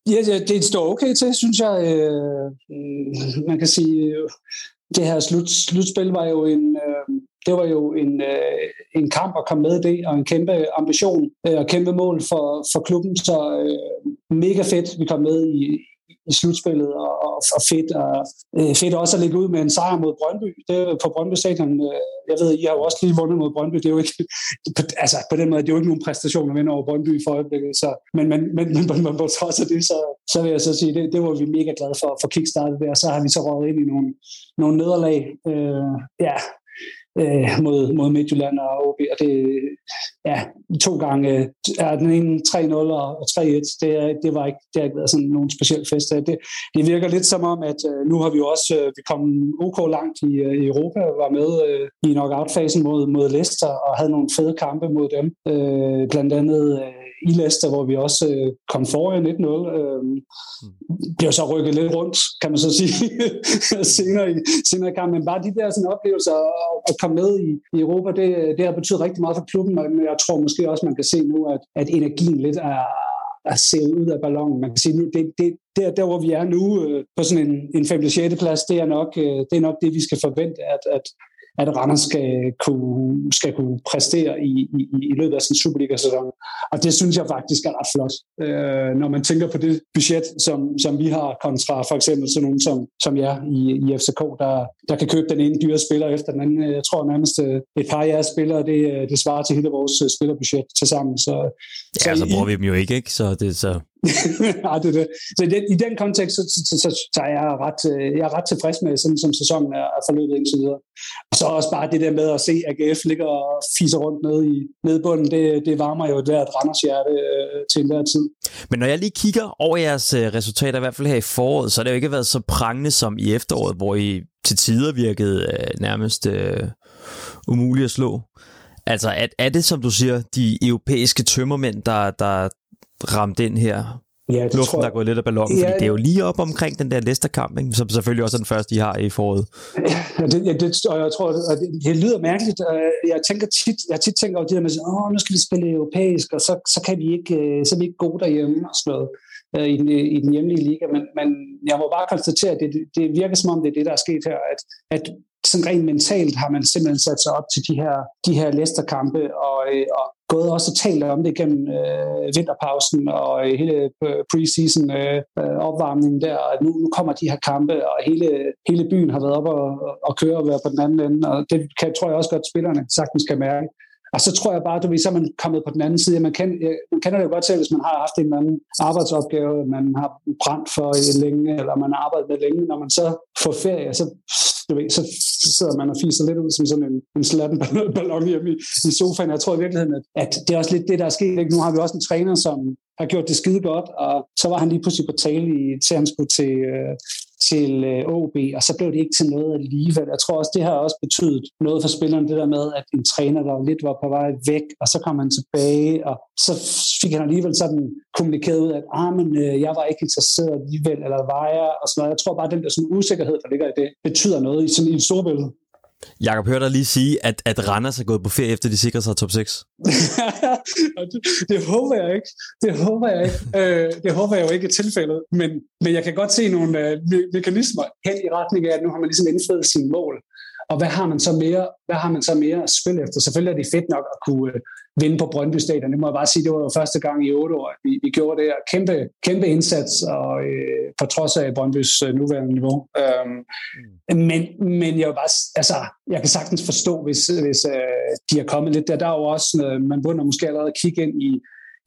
Ja, det står okay til, synes jeg. Øh, man kan sige, øh, det her slut, slutspil var jo en, øh, det var jo en, øh, en kamp at komme med i det, og en kæmpe ambition og kæmpe mål for, for klubben. Så mega fedt, vi kom med i, i slutspillet, og, og fedt, og, øh, fedt også at ligge ud med en sejr mod Brøndby. Det er på Brøndby Stadion. Øh, jeg ved, I har jo også lige vundet mod Brøndby. Det er jo ikke, altså på den måde, det er jo ikke nogen præstation at vinde over Brøndby for øjeblikket. Så, men, men, men, men, men, men på trods af det, så, så vil jeg så sige, det, det var vi mega glade for, for kickstartet der. Så har vi så røget ind i nogle, nogle nederlag. Øh, ja, øh, mod, mod Midtjylland og OB, og det ja, to gange er den ene 3-0 og 3-1. Det, det, var ikke, det har ikke været sådan nogen speciel fest. Det, det virker lidt som om, at øh, nu har vi jo også øh, vi kom OK langt i, øh, i Europa, var med øh, i knockout-fasen mod, mod Leicester og havde nogle fede kampe mod dem. Øh, blandt andet øh, i Leicester, hvor vi også øh, kom foran 1-0. Øh, blev så rykket lidt rundt, kan man så sige, senere, i, senere i kampen. Men bare de der sådan, oplevelser at komme med i, i Europa, det, det har betydet rigtig meget for klubben, men jeg tror måske også, man kan se nu, at, at energien lidt er, er set ud af ballonen. Man kan sige, nu, det, det, der, der hvor vi er nu, øh, på sådan en, en 5. 6. plads, det er, nok, øh, det er nok det, vi skal forvente, at, at, at Randers skal kunne, skal kunne præstere i, i, i løbet af sin Superliga-sæson. Og det synes jeg faktisk er ret flot, øh, når man tænker på det budget, som, som vi har kontra for eksempel sådan nogen som, som jer i, i FCK, der, der kan købe den ene dyre spiller efter den anden. Jeg tror nærmest øh, et par af jeres spillere, det, det svarer til hele vores øh, spillerbudget til sammen. Så, ja, så, så bruger I, vi dem jo ikke, ikke? Så det så Nej, det det. Så i den, i den kontekst, så, så, så, så er jeg ret, øh, jeg er ret tilfreds med, sådan som sæsonen er, er forløbet indtil videre. Og så også bare det der med at se, AGF ligger og fiser rundt nede i nedbunden, det, det varmer jo et hvert Randers hjerte øh, til enhver tid. Men når jeg lige kigger over jeres øh, resultater, i hvert fald her i foråret, så har det jo ikke været så prangende som i efteråret, hvor I til tider virkede øh, nærmest øh, umuligt at slå. Altså, er, er det, som du siger, de europæiske tømmermænd, der, der, ramt ind her? Ja, det Luften, tror... der er gået lidt af ballonen, ja, fordi det er jo lige op omkring den der Leicester-kamp, ikke? som selvfølgelig også er den første, I har i foråret. Ja, det, ja, det, og jeg tror, det, det lyder mærkeligt. Jeg tænker tit, jeg tit tænker over det der med, åh, nu skal vi spille europæisk, og så, så, kan vi ikke, øh, så er vi ikke gode derhjemme og sådan noget øh, i, den, i den hjemlige liga, men, men jeg må bare konstatere, at det, det virker som om, det er det, der er sket her, at, at sådan rent mentalt har man simpelthen sat sig op til de her, de her Leicester-kampe og, øh, og gået også og talt om det gennem øh, vinterpausen og øh, hele preseason øh, øh, opvarmningen der. Og nu, nu kommer de her kampe, og hele, hele byen har været op og, og køre og være på den anden ende. Og det kan, tror jeg også godt, spillerne sagtens kan mærke. Og så tror jeg bare, at så er man kommet på den anden side. Man, kender, øh, man kender det jo godt selv, hvis man har haft en eller anden arbejdsopgave, man har brændt for øh, længe, eller man har arbejdet med længe. Når man så får ferie, så du ved, så sidder man og fiser lidt ud som sådan en, en slatten ballon hjemme i, i sofaen. Jeg tror i virkeligheden, at, at det er også lidt det, der er sket. Ikke? Nu har vi også en træner, som har gjort det skide godt, og så var han lige pludselig på tale i, til han skulle til, øh, til øh, OB, og så blev det ikke til noget alligevel. Jeg tror også, det har også betydet noget for spilleren, det der med, at en træner, der lidt var på vej væk, og så kom han tilbage, og så fik han alligevel sådan kommunikeret ud, at ah, men, øh, jeg var ikke interesseret alligevel, eller var jeg, og sådan noget. Jeg tror bare, at den der sådan usikkerhed, der ligger i det, betyder noget i, sådan, i et storbillede. Jakob, hørte dig lige sige, at, at Randers er gået på ferie, efter de sikrer sig top 6. det, det håber jeg ikke. Det håber jeg ikke. Øh, det håber jeg jo ikke er tilfældet. Men, men jeg kan godt se nogle øh, mekanismer hen i retning af, at nu har man ligesom indfriet sine mål og hvad har man så mere, hvad har man så mere at spille efter? Selvfølgelig er det fedt nok at kunne øh, vinde på Brøndby Stadion. Det må jeg bare sige, det var jo første gang i otte år, at vi, vi gjorde det her kæmpe, kæmpe indsats, og øh, på trods af Brøndbys øh, nuværende niveau. Øhm, mm. men, men jeg, bare, altså, jeg kan sagtens forstå, hvis, hvis øh, de er kommet lidt der. Der er jo også, øh, man burde måske allerede kigge ind i,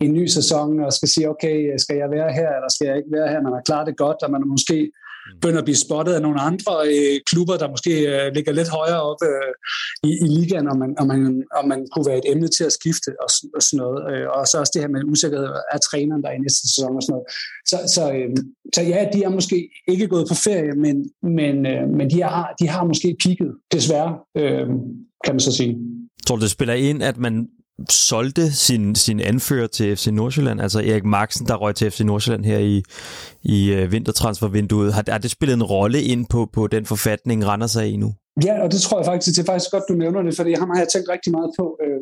en ny sæson og skal sige, okay, skal jeg være her, eller skal jeg ikke være her? Man har klaret det godt, og man er måske. Begynder at blive spottet af nogle andre øh, klubber, der måske øh, ligger lidt højere op øh, i, i ligaen, og man, og, man, og man kunne være et emne til at skifte og, og sådan noget. Øh, og så også det her med usikkerhed af træneren, der er i næste sæson og sådan noget. Så, så, øh, så ja, de er måske ikke gået på ferie, men, men, øh, men de, har, de har måske kigget, desværre, øh, kan man så sige. Tror du, det spiller ind, at man solgte sin, sin anfører til FC Nordsjælland, altså Erik Marksen, der røg til FC Nordsjælland her i, i øh, vintertransfervinduet. Har, har det spillet en rolle ind på, på den forfatning, Randers sig i nu? Ja, og det tror jeg faktisk, det er faktisk godt, du nævner det, fordi ham har jeg tænkt rigtig meget på øh,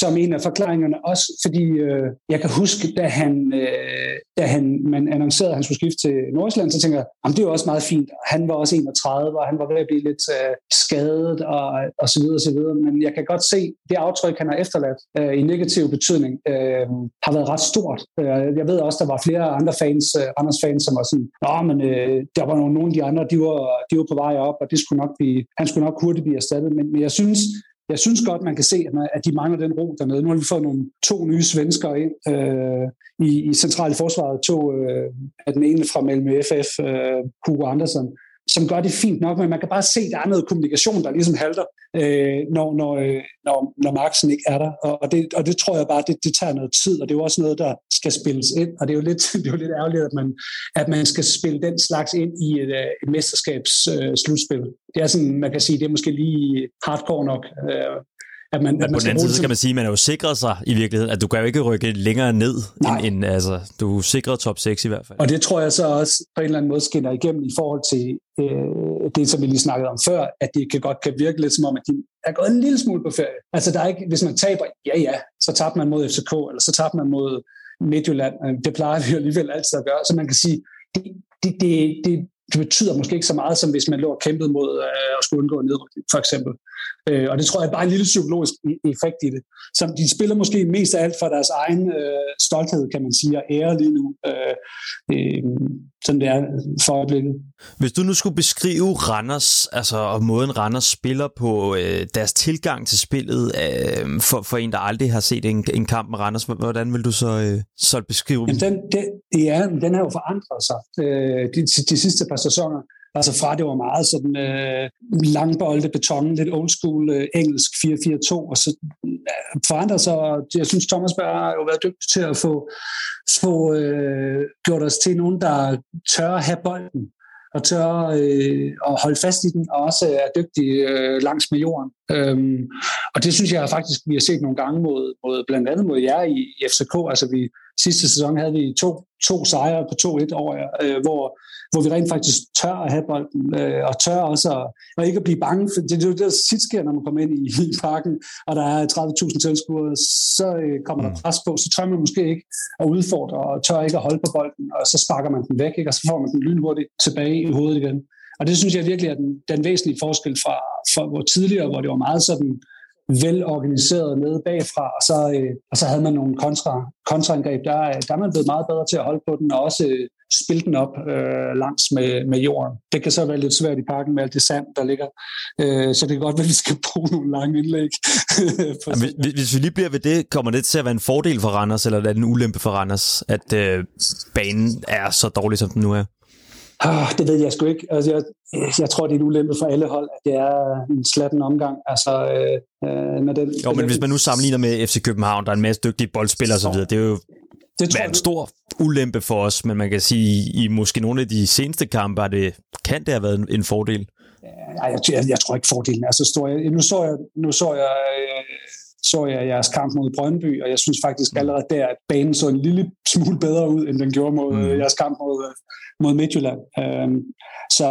som en af forklaringerne også, fordi øh, jeg kan huske, da han, øh, da han man annoncerede, at han skulle skifte til Nordsjælland, så tænker jeg, jamen, det er jo også meget fint. Han var også 31, og han var ved at blive lidt øh, skadet og, og så videre og så videre, men jeg kan godt se, det aftryk, han har efterladt øh, i negativ betydning, øh, har været ret stort. Øh, jeg ved også, der var flere andre fans, øh, Anders fans, som var sådan, Nå, men øh, der var nogle, nogle af de andre, de var, de var på vej op, og det skulle nok blive han skulle nok hurtigt blive erstattet, men, men jeg synes, jeg synes godt, man kan se, at de mangler den ro dernede. Nu har vi fået nogle to nye svenskere ind øh, i, i centrale forsvaret. To øh, af den ene fra Malmø FF, øh, Hugo Andersen, som gør det fint nok, men man kan bare se, at der er noget kommunikation, der ligesom halter, øh, når, når, øh, når, når Marksen ikke er der. Og, og, det, og det tror jeg bare, det, det tager noget tid, og det er jo også noget, der skal spilles ind. Og det er jo lidt, det er jo lidt ærgerligt, at man, at man skal spille den slags ind i et, øh, et mesterskabs øh, slutspil. Det er sådan, man kan sige, det er måske lige hardcore nok. Øh, at man, at man på den anden side, så kan man sige, at man er jo sikret sig i virkeligheden, at du kan jo ikke rykke længere ned, end, end altså, du er sikret top 6 i hvert fald. Og det tror jeg så også på en eller anden måde skinner igennem i forhold til øh, det, som vi lige snakkede om før, at det kan godt kan virke lidt som om, at de er gået en lille smule på ferie. Altså der er ikke, hvis man taber, ja ja, så tabte man mod FCK, eller så tabte man mod Midtjylland. Øh, det plejer vi jo alligevel altid at gøre. Så man kan sige, det, det, det, det, det betyder måske ikke så meget, som hvis man lå og kæmpede mod øh, at skulle undgå nedrykning, for eksempel. Øh, og det tror jeg er bare en lille psykologisk effekt i det. Som de spiller måske mest af alt for deres egen øh, stolthed, kan man sige, og ære lige nu. Øh, øh, sådan det er for øjeblikket. Hvis du nu skulle beskrive Randers, altså og måden Randers spiller på, øh, deres tilgang til spillet, øh, for, for en, der aldrig har set en, en kamp med Randers, hvordan vil du så, øh, så beskrive den? Den, den, ja, den har jo forandret sig øh, de, de sidste par sæsoner. Altså fra det var meget sådan øh, langbolde beton, lidt old school øh, engelsk 4-4-2, og så øh, forandrer sig. Jeg synes, Thomas Berg har jo været dygtig til at få, få øh, gjort os til nogen, der tør at have bolden og tør øh, at holde fast i den, og også er dygtig øh, langs med jorden. Øhm, og det synes jeg faktisk, vi har set nogle gange mod, mod blandt andet mod jer i, i FCK. Altså vi, sidste sæson havde vi to, to sejre på 2-1 over jer, øh, hvor hvor vi rent faktisk tør at have bolden, øh, og tør også at, og ikke at blive bange. For det, er jo det, der tit sker, når man kommer ind i, i parken, og der er 30.000 tilskuere, så øh, kommer der mm. pres på, så tør man måske ikke at udfordre, og tør ikke at holde på bolden, og så sparker man den væk, ikke? og så får man den lynhurtigt tilbage i hovedet igen. Og det synes jeg virkelig er den, den væsentlige forskel fra, fra hvor tidligere, hvor det var meget sådan velorganiseret nede bagfra, og så, øh, og så havde man nogle kontra, kontraangreb. Der, der er man blevet meget bedre til at holde på den, og også øh, spille den op øh, langs med, med jorden. Det kan så være lidt svært i parken med alt det sand, der ligger. Øh, så det kan godt være, at vi skal bruge nogle lange indlæg. ja, hvis, hvis vi lige bliver ved det, kommer det til at være en fordel for Randers, eller er det en ulempe for Randers, at øh, banen er så dårlig, som den nu er? Oh, det ved jeg sgu ikke. Altså, jeg, jeg tror, det er en ulempe for alle hold, at det er en slatten omgang. Altså, øh, øh med den, jo, men hvis man nu sammenligner med FC København, der er en masse dygtige boldspillere osv., det er jo det tror, en stor ulempe for os, men man kan sige, i måske nogle af de seneste kampe, det, kan det have været en, en fordel? Nej, jeg, jeg, jeg tror ikke fordelen er så stor. Jeg, nu så jeg, nu så jeg, øh, så jeg jeres kamp mod Brøndby, og jeg synes faktisk mm. allerede der, at banen så en lille smule bedre ud, end den gjorde mod mm. jeres kamp mod, mod Midtjylland. Øhm, så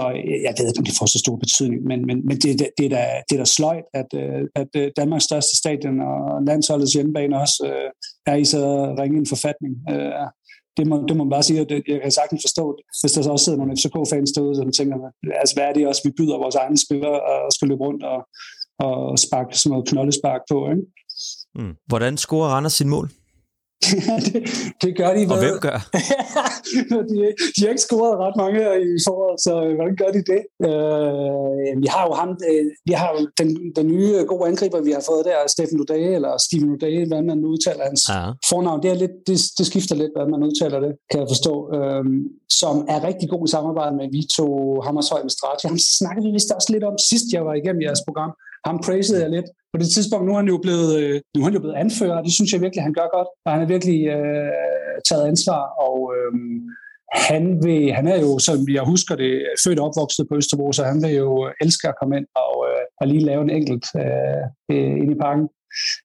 jeg ved ikke, om det får så stor betydning, men, men, men det, det, det, er da, det er da sløjt, at, øh, at øh, Danmarks største stadion og landsholdets hjemmebane også øh, er i så ringe en forfatning. det det, må, det må man bare sige, at jeg kan sagtens forstå, hvis der så også sidder nogle FCK-fans derude, som tænker, altså hvad er det også, vi byder vores egne spillere og skal løbe rundt og, og sparke sådan noget knoldespark på, ikke? Mm. Hvordan scorer Randers sin mål? det, det gør de. Og hvem gør? de, de har ikke scoret ret mange i foråret, så hvordan gør de det? Øh, vi har jo ham, øh, vi har jo den, den nye gode angriber, vi har fået der, Steffen Uday, eller Steven Uday, hvad man udtaler hans ja. fornavn. Det, er lidt, det, det skifter lidt, hvad man udtaler det, kan jeg forstå. Øh, som er rigtig god i samarbejde med Vito Hammershøj med Strati. Ham snakkede vi vist også lidt om sidst, jeg var igennem jeres program. Ham praisede jeg lidt på det tidspunkt. Nu er han jo blevet, øh, nu er han jo blevet anfører, og det synes jeg virkelig, han gør godt. Og han har virkelig øh, taget ansvar, og øh, han, vil, han er jo, som jeg husker det, født og opvokset på Østerbro, så han vil jo elske at komme ind og, øh, og lige lave en enkelt øh, øh ind i parken.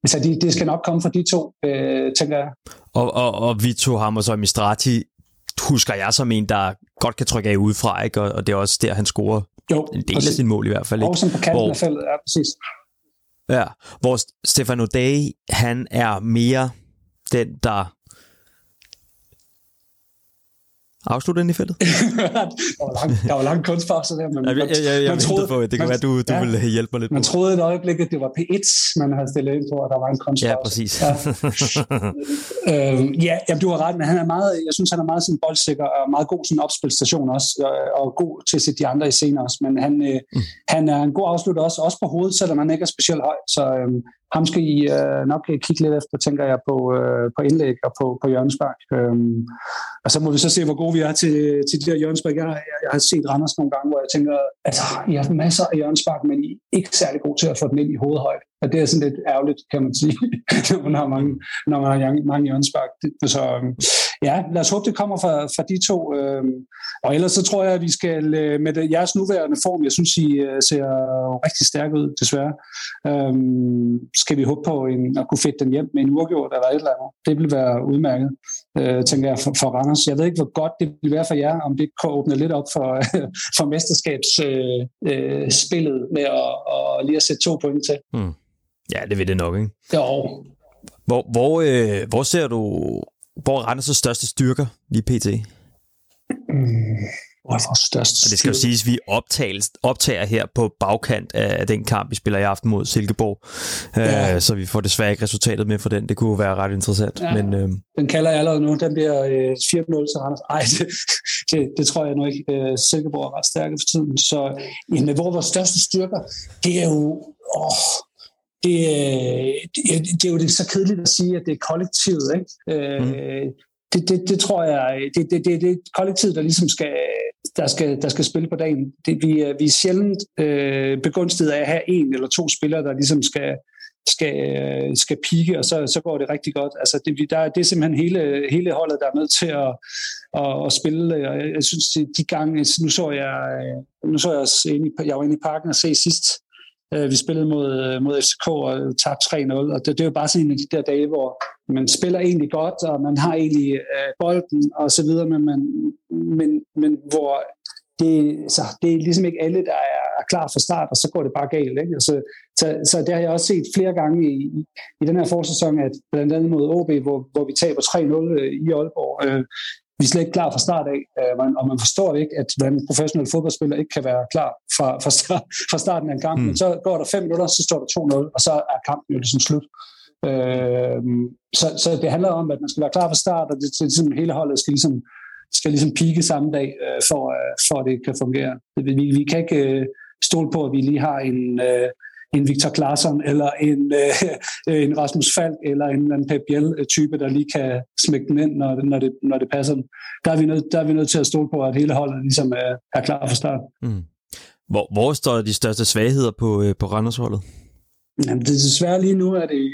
Så de, det skal nok komme fra de to, øh, tænker jeg. Og, og, og Vito Hammers og Mistrati husker jeg som en, der godt kan trykke af udefra, ikke? Og, og det er også der, han scorer jo, en del præcis. af sin mål i hvert fald. Ikke? Og som på kanten hvor, af feltet, ja, præcis. Ja, hvor Stefano Day, han er mere den, der afslutte ind i feltet? der, var lang, der var lang kunstpause der, men ja, jeg, jeg, jeg, man troede, på, det kan man, være, du, du ja, vil hjælpe mig lidt Man på. troede et øjeblik, at det var P1, man havde stillet ind på, at der var en kunstpause. Ja, præcis. Ja, øhm, ja jamen, du har ret, men han er meget, jeg synes, han er meget sådan boldsikker og meget god sådan opspilstation også, og, og god til at sætte de andre i scenen også, men han, øh, mm. han er en god afslutter også, også på hovedet, selvom han ikke er specielt høj, så øhm, ham skal I øh, nok kigge lidt efter, tænker jeg, på, øh, på indlæg og på, på hjørnespark. Øhm, og så må vi så se, hvor gode vi er til, til de der hjørnespark. Jeg, jeg, jeg har set Randers nogle gange, hvor jeg tænker, altså, I har masser af hjørnespark, men I er ikke særlig gode til at få den ind i hovedhøjde. Og det er sådan lidt ærgerligt, kan man sige, når man har mange, når man har mange hjørnspark. Så øhm, ja, lad os håbe, det kommer fra, fra de to. Øhm, og ellers så tror jeg, at vi skal øh, med det, jeres nuværende form, jeg synes, I øh, ser rigtig stærk ud, desværre. Øhm, skal vi håbe på en, at kunne fedte den hjem med en uafgjort eller et eller andet. Det vil være udmærket, øh, tænker jeg, for, for Randers. Jeg ved ikke, hvor godt det vil være for jer, om det kan åbne lidt op for, for mesterskabsspillet øh, med at, at lige at sætte to point til. Hmm. Ja, det vil det nok, ikke? Jo. Hvor, hvor, øh, hvor ser du, hvor er Randers' største styrker lige pt? Mm, vores største Og det skal jo siges, at vi optager, optager her på bagkant af den kamp, vi spiller i aften mod Silkeborg. Øh, ja. Uh, så vi får desværre ikke resultatet med for den. Det kunne være ret interessant. Ja. Men, uh... Den kalder jeg allerede nu. Den bliver uh, 4-0 til Randers. Ej, det, det, det tror jeg nu ikke. Uh, Silkeborg er ret stærke for tiden. Så jamen, hvor vores største styrker, det er jo... Åh, det, det, det er jo det så kedeligt at sige, at det er kollektivet. Ikke? Mm. Det, det, det tror jeg, det, det, det, det er kollektivet, der ligesom skal, der skal, der skal spille på dagen. Det, vi, er, vi er sjældent øh, begunstiget af at have en eller to spillere, der ligesom skal, skal, skal pike, og så, så går det rigtig godt. Altså det, der, det er simpelthen hele, hele holdet, der er nødt til at, at, at spille. Og jeg synes, de gange, nu så jeg, nu så jeg, inde i, jeg var inde i parken og se sidst, Øh, vi spillede mod, øh, mod FCK og tabte 3-0, og det, det er jo bare sådan en af de der dage, hvor man spiller egentlig godt, og man har egentlig øh, bolden og så videre, men, man, men, men hvor det, så det er ligesom ikke alle, der er klar fra start, og så går det bare galt. Ikke? Altså, så, så det har jeg også set flere gange i, i den her forsæson, at blandt andet mod OB, hvor, hvor vi taber 3-0 øh, i Aalborg, øh, vi er slet ikke klar fra start af, øh, og man forstår ikke, at en professionel fodboldspiller ikke kan være klar fra, fra, start, fra starten af en kamp. Mm. Men så går der fem minutter, så står der 2-0, og så er kampen jo ligesom slut. Øh, så, så det handler om, at man skal være klar fra start, og det, det, ligesom hele holdet skal ligesom, skal ligesom pike samme dag, øh, for, øh, for at det kan fungere. Vi, vi kan ikke øh, stole på, at vi lige har en... Øh, en Victor Claesson eller en, øh, en Rasmus Falk eller en, en Pep Biel-type, der lige kan smække den ind, når, når, det, når det passer Der er, vi nødt, der er vi nødt til at stole på, at hele holdet ligesom er, er klar for start. Mm. Hvor, hvor står de største svagheder på, øh, på Randersholdet? Jamen, det er desværre lige nu, at det i,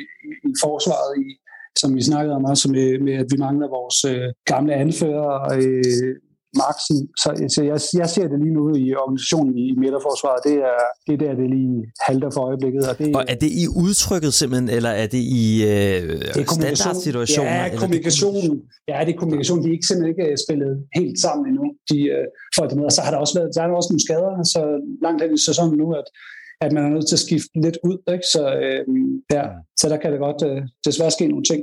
i forsvaret, i, som vi snakkede om også, med, med at vi mangler vores øh, gamle anfører, øh, maksen. Så, så jeg, jeg ser det lige nu i organisationen i, midterforsvaret. Det er, det er der, det lige halter for øjeblikket. Og, det, og er det i udtrykket simpelthen, eller er det i øh, det er standardsituationer? Ja, kommunikation. Ja, det er kommunikation. De er ikke simpelthen ikke øh, spillet helt sammen endnu. De, øh, for det med. Og så har der også været, der er også nogle skader, så langt hen i sæsonen nu, at at man er nødt til at skifte lidt ud. Ikke? Så, øh, ja, så der kan det godt øh, desværre ske nogle ting.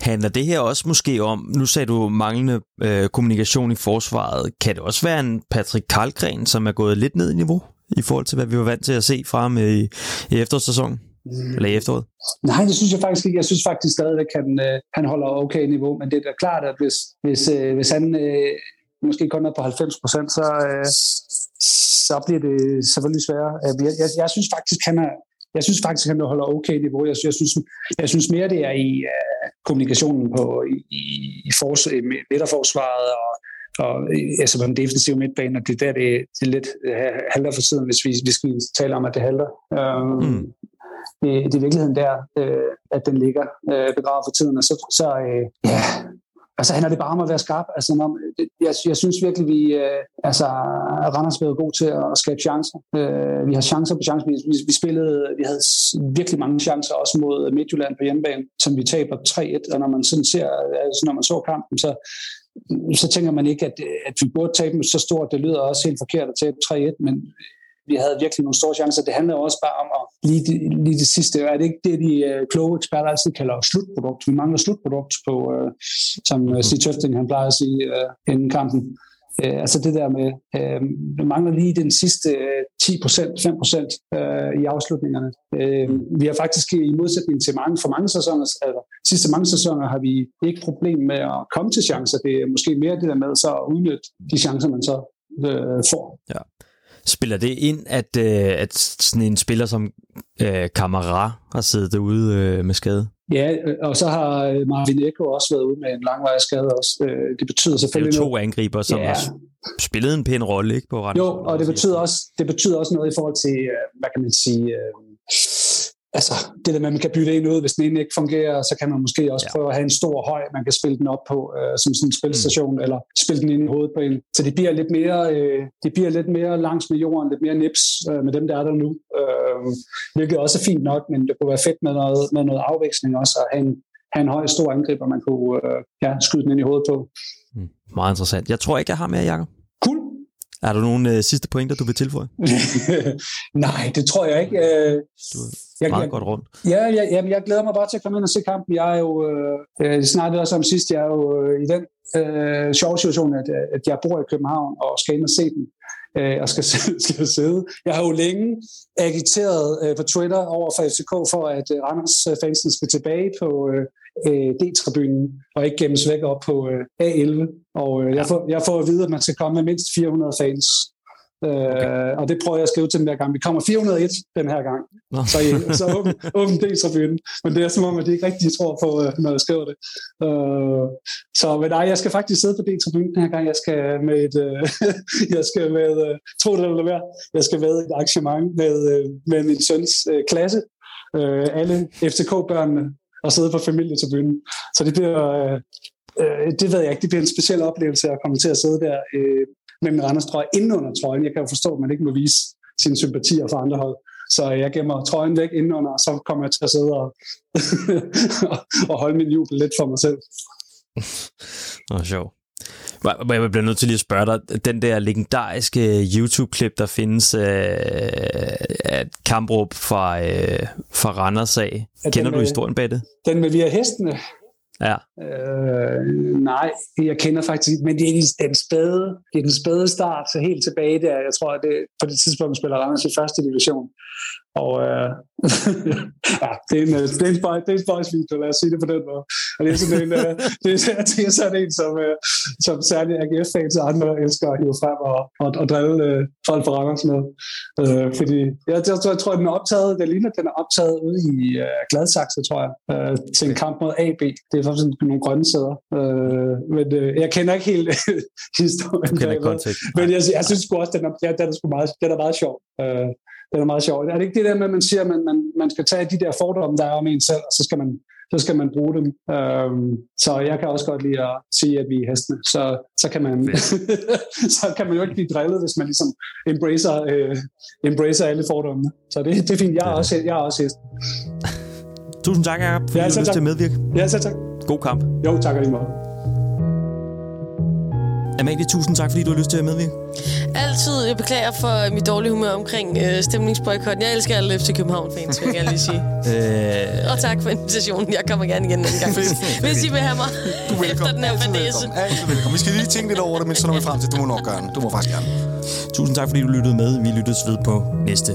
Handler det her også måske om, nu sagde du manglende øh, kommunikation i forsvaret, kan det også være en Patrick Karlgren, som er gået lidt ned i niveau i forhold til, hvad vi var vant til at se fra ham i, i efterårssæsonen? Mm. Eller i efteråret? Nej, det synes jeg faktisk ikke. Jeg synes faktisk stadigvæk, at han, øh, han holder okay niveau, men det er da klart, at hvis, hvis, øh, hvis han øh, måske kun er på 90 procent, så, øh, så bliver det selvfølgelig sværere. Øh, jeg, jeg, jeg synes faktisk, han er, jeg synes faktisk, han holder okay niveau. Jeg, jeg, synes, jeg synes mere, det er i uh, kommunikationen på, i, i, i fors, midterforsvaret og, og altså på den defensive midtbane, og det er der, det, det er lidt uh, halter for siden, hvis vi, hvis vi taler om, at det halter. Um, mm. det, det er virkeligheden der, uh, at den ligger uh, begravet for tiden, og så, så uh, ja, altså han er det bare om at være skarp. Altså, når, jeg, jeg synes virkelig, vi øh, altså, Randers er god til at skabe chancer. Øh, vi har chancer på chancer. Vi, vi, vi, spillede, vi havde virkelig mange chancer også mod Midtjylland på hjemmebane, som vi taber 3-1. Og når man sådan ser, altså, når man så kampen, så så tænker man ikke, at, at vi burde tabe så stort. Det lyder også helt forkert at tabe 3-1, men vi havde virkelig nogle store chancer. Det handler også bare om at lige, lige det sidste. Er det ikke det, de øh, kloge eksperter altid kalder slutprodukt? Vi mangler slutprodukt på, øh, som øh, Stig Tøfting han plejer at sige øh, inden kampen. Øh, altså det der med, øh, vi mangler lige den sidste øh, 10%, 5% øh, i afslutningerne. Øh, vi har faktisk i modsætning til mange, for mange sæsoner, altså sidste mange sæsoner har vi ikke problem med at komme til chancer. Det er måske mere det der med så at udnytte de chancer, man så øh, får. Ja. Spiller det ind, at, øh, at sådan en spiller som øh, Kamara har siddet derude øh, med skade? Ja, og så har Marvin Eko også været ude med en langvarig skade også. Øh, det betyder selvfølgelig Det er jo to angriber, som ja. har spillet en pæn rolle ikke, på randen. Jo, og det betyder, også, det betyder også noget i forhold til, øh, hvad kan man sige, øh, altså, det der med, at man kan bytte en ud, hvis den ene ikke fungerer, så kan man måske også ja. prøve at have en stor høj, man kan spille den op på, øh, som sådan en spilstation, mm. eller spille den ind i hovedet på en. Så det bliver lidt mere, øh, det bliver lidt mere langs med jorden, lidt mere nips øh, med dem, der er der nu. Øh, hvilket også er fint nok, men det kunne være fedt med noget, med noget afveksling også, at have en, have en høj, stor angriber, man kunne øh, ja, skyde den ind i hovedet på. Mm. Meget interessant. Jeg tror ikke, jeg har mere, Jacob. Er der nogle øh, sidste pointer, du vil tilføje? Nej, det tror jeg ikke. Øh, du jeg, meget jeg, godt rundt. Ja, ja, ja, jeg glæder mig bare til at komme ind og se kampen. Jeg er jo, øh, øh snakkede også om sidst, jeg er jo øh, i den øh, sjove situation, at, at jeg bor i København og skal ind og se den øh, og skal, skal sidde. Jeg har jo længe agiteret øh, på Twitter over for FCK for, at øh, Randers fansen skal tilbage på øh, øh D-tribunen og ikke gemmes væk op på øh, A11. Og øh, jeg, får, jeg får at vide, at man skal komme med mindst 400 fans. Okay. Øh, og det prøver jeg at skrive til den der gang. Vi kommer 401 den her gang. Nå. Så, I, så åben, åben del tribunen. Men det er som om, at de ikke rigtig tror på, øh, når jeg skriver det. Uh, så men nej, jeg skal faktisk sidde på D-tribunen den her gang. Jeg skal med et, uh, jeg skal med, uh, tro det eller hvad, jeg skal med et arrangement med, uh, med min søns uh, klasse. Uh, alle FCK-børnene og sidde på familietribunen. Så det bliver, uh, det ved jeg ikke, det bliver en speciel oplevelse at komme til at sidde der uh, med Randers trøje inden under trøjen. Jeg kan jo forstå, at man ikke må vise sine sympatier for andre hold. Så jeg gemmer trøjen væk indenunder, og så kommer jeg til at sidde og, og holde min jubel lidt for mig selv. Nå, sjov. Jeg bliver nødt til lige at spørge dig, den der legendariske YouTube-klip, der findes øh, af kampråb fra, øh, fra Randers af. Kender med, du historien bag det? Den med vi er hestene. Ja. Øh, nej, jeg kender faktisk men det er den spæde, det er den spæde start, så helt tilbage der, jeg tror, at det, på det tidspunkt spiller Randers i første division. Og øh, ja, det er en, øh, det er en, det er en spøjsvideo, lad os sige det på den måde. Og det er sådan en, øh, det, er, det er sådan en, som, øh, som særligt AGF-fans og andre elsker at hive frem og, og, og drille øh, folk for Randers med. Øh, fordi jeg, jeg, tror, jeg tror, den er optaget, det ligner, den er optaget ude i øh, Gladsaxe, tror jeg, øh, til en kamp mod AB. Det er faktisk nogle grønne sæder. Øh, men øh, jeg kender ikke helt historien. kender ikke kontekst. Men jeg, jeg synes sgu også, den er, ja, den er, sgu meget, den er meget sjov. Øh, det er meget sjovt. Er det ikke det der med, at man siger, at man, man, man skal tage de der fordomme, der er om en selv, og så skal man, så skal man bruge dem. Øhm, så jeg kan også godt lide at sige, at vi er hestene. Så, så, kan, man, så kan man jo ikke blive drillet, hvis man ligesom embracer, øh, embracer alle fordommene. Så det, det er fint. Jeg er også, jeg er også hesten. Tusind tak, Jacob, fordi ja, du har lyst til at medvirke. Ja, så tak. God kamp. Jo, tak lige meget. Amalie, tusind tak, fordi du har lyst til at medvirke. Al altid, jeg beklager for mit dårlige humør omkring øh, stemningsboykotten. Jeg elsker alle FC København-fans, vil jeg gerne lige sige. Øh, Og tak for invitationen. Jeg kommer gerne igen en gang. Hvis I vil have mig Du er efter velkommen. den her Altid fadese. velkommen. Altid velkommen. Vi skal lige tænke lidt over det, men så når vi frem til, du må nok gøre det. Du må faktisk gerne. tusind tak, fordi du lyttede med. Vi lyttes ved på næste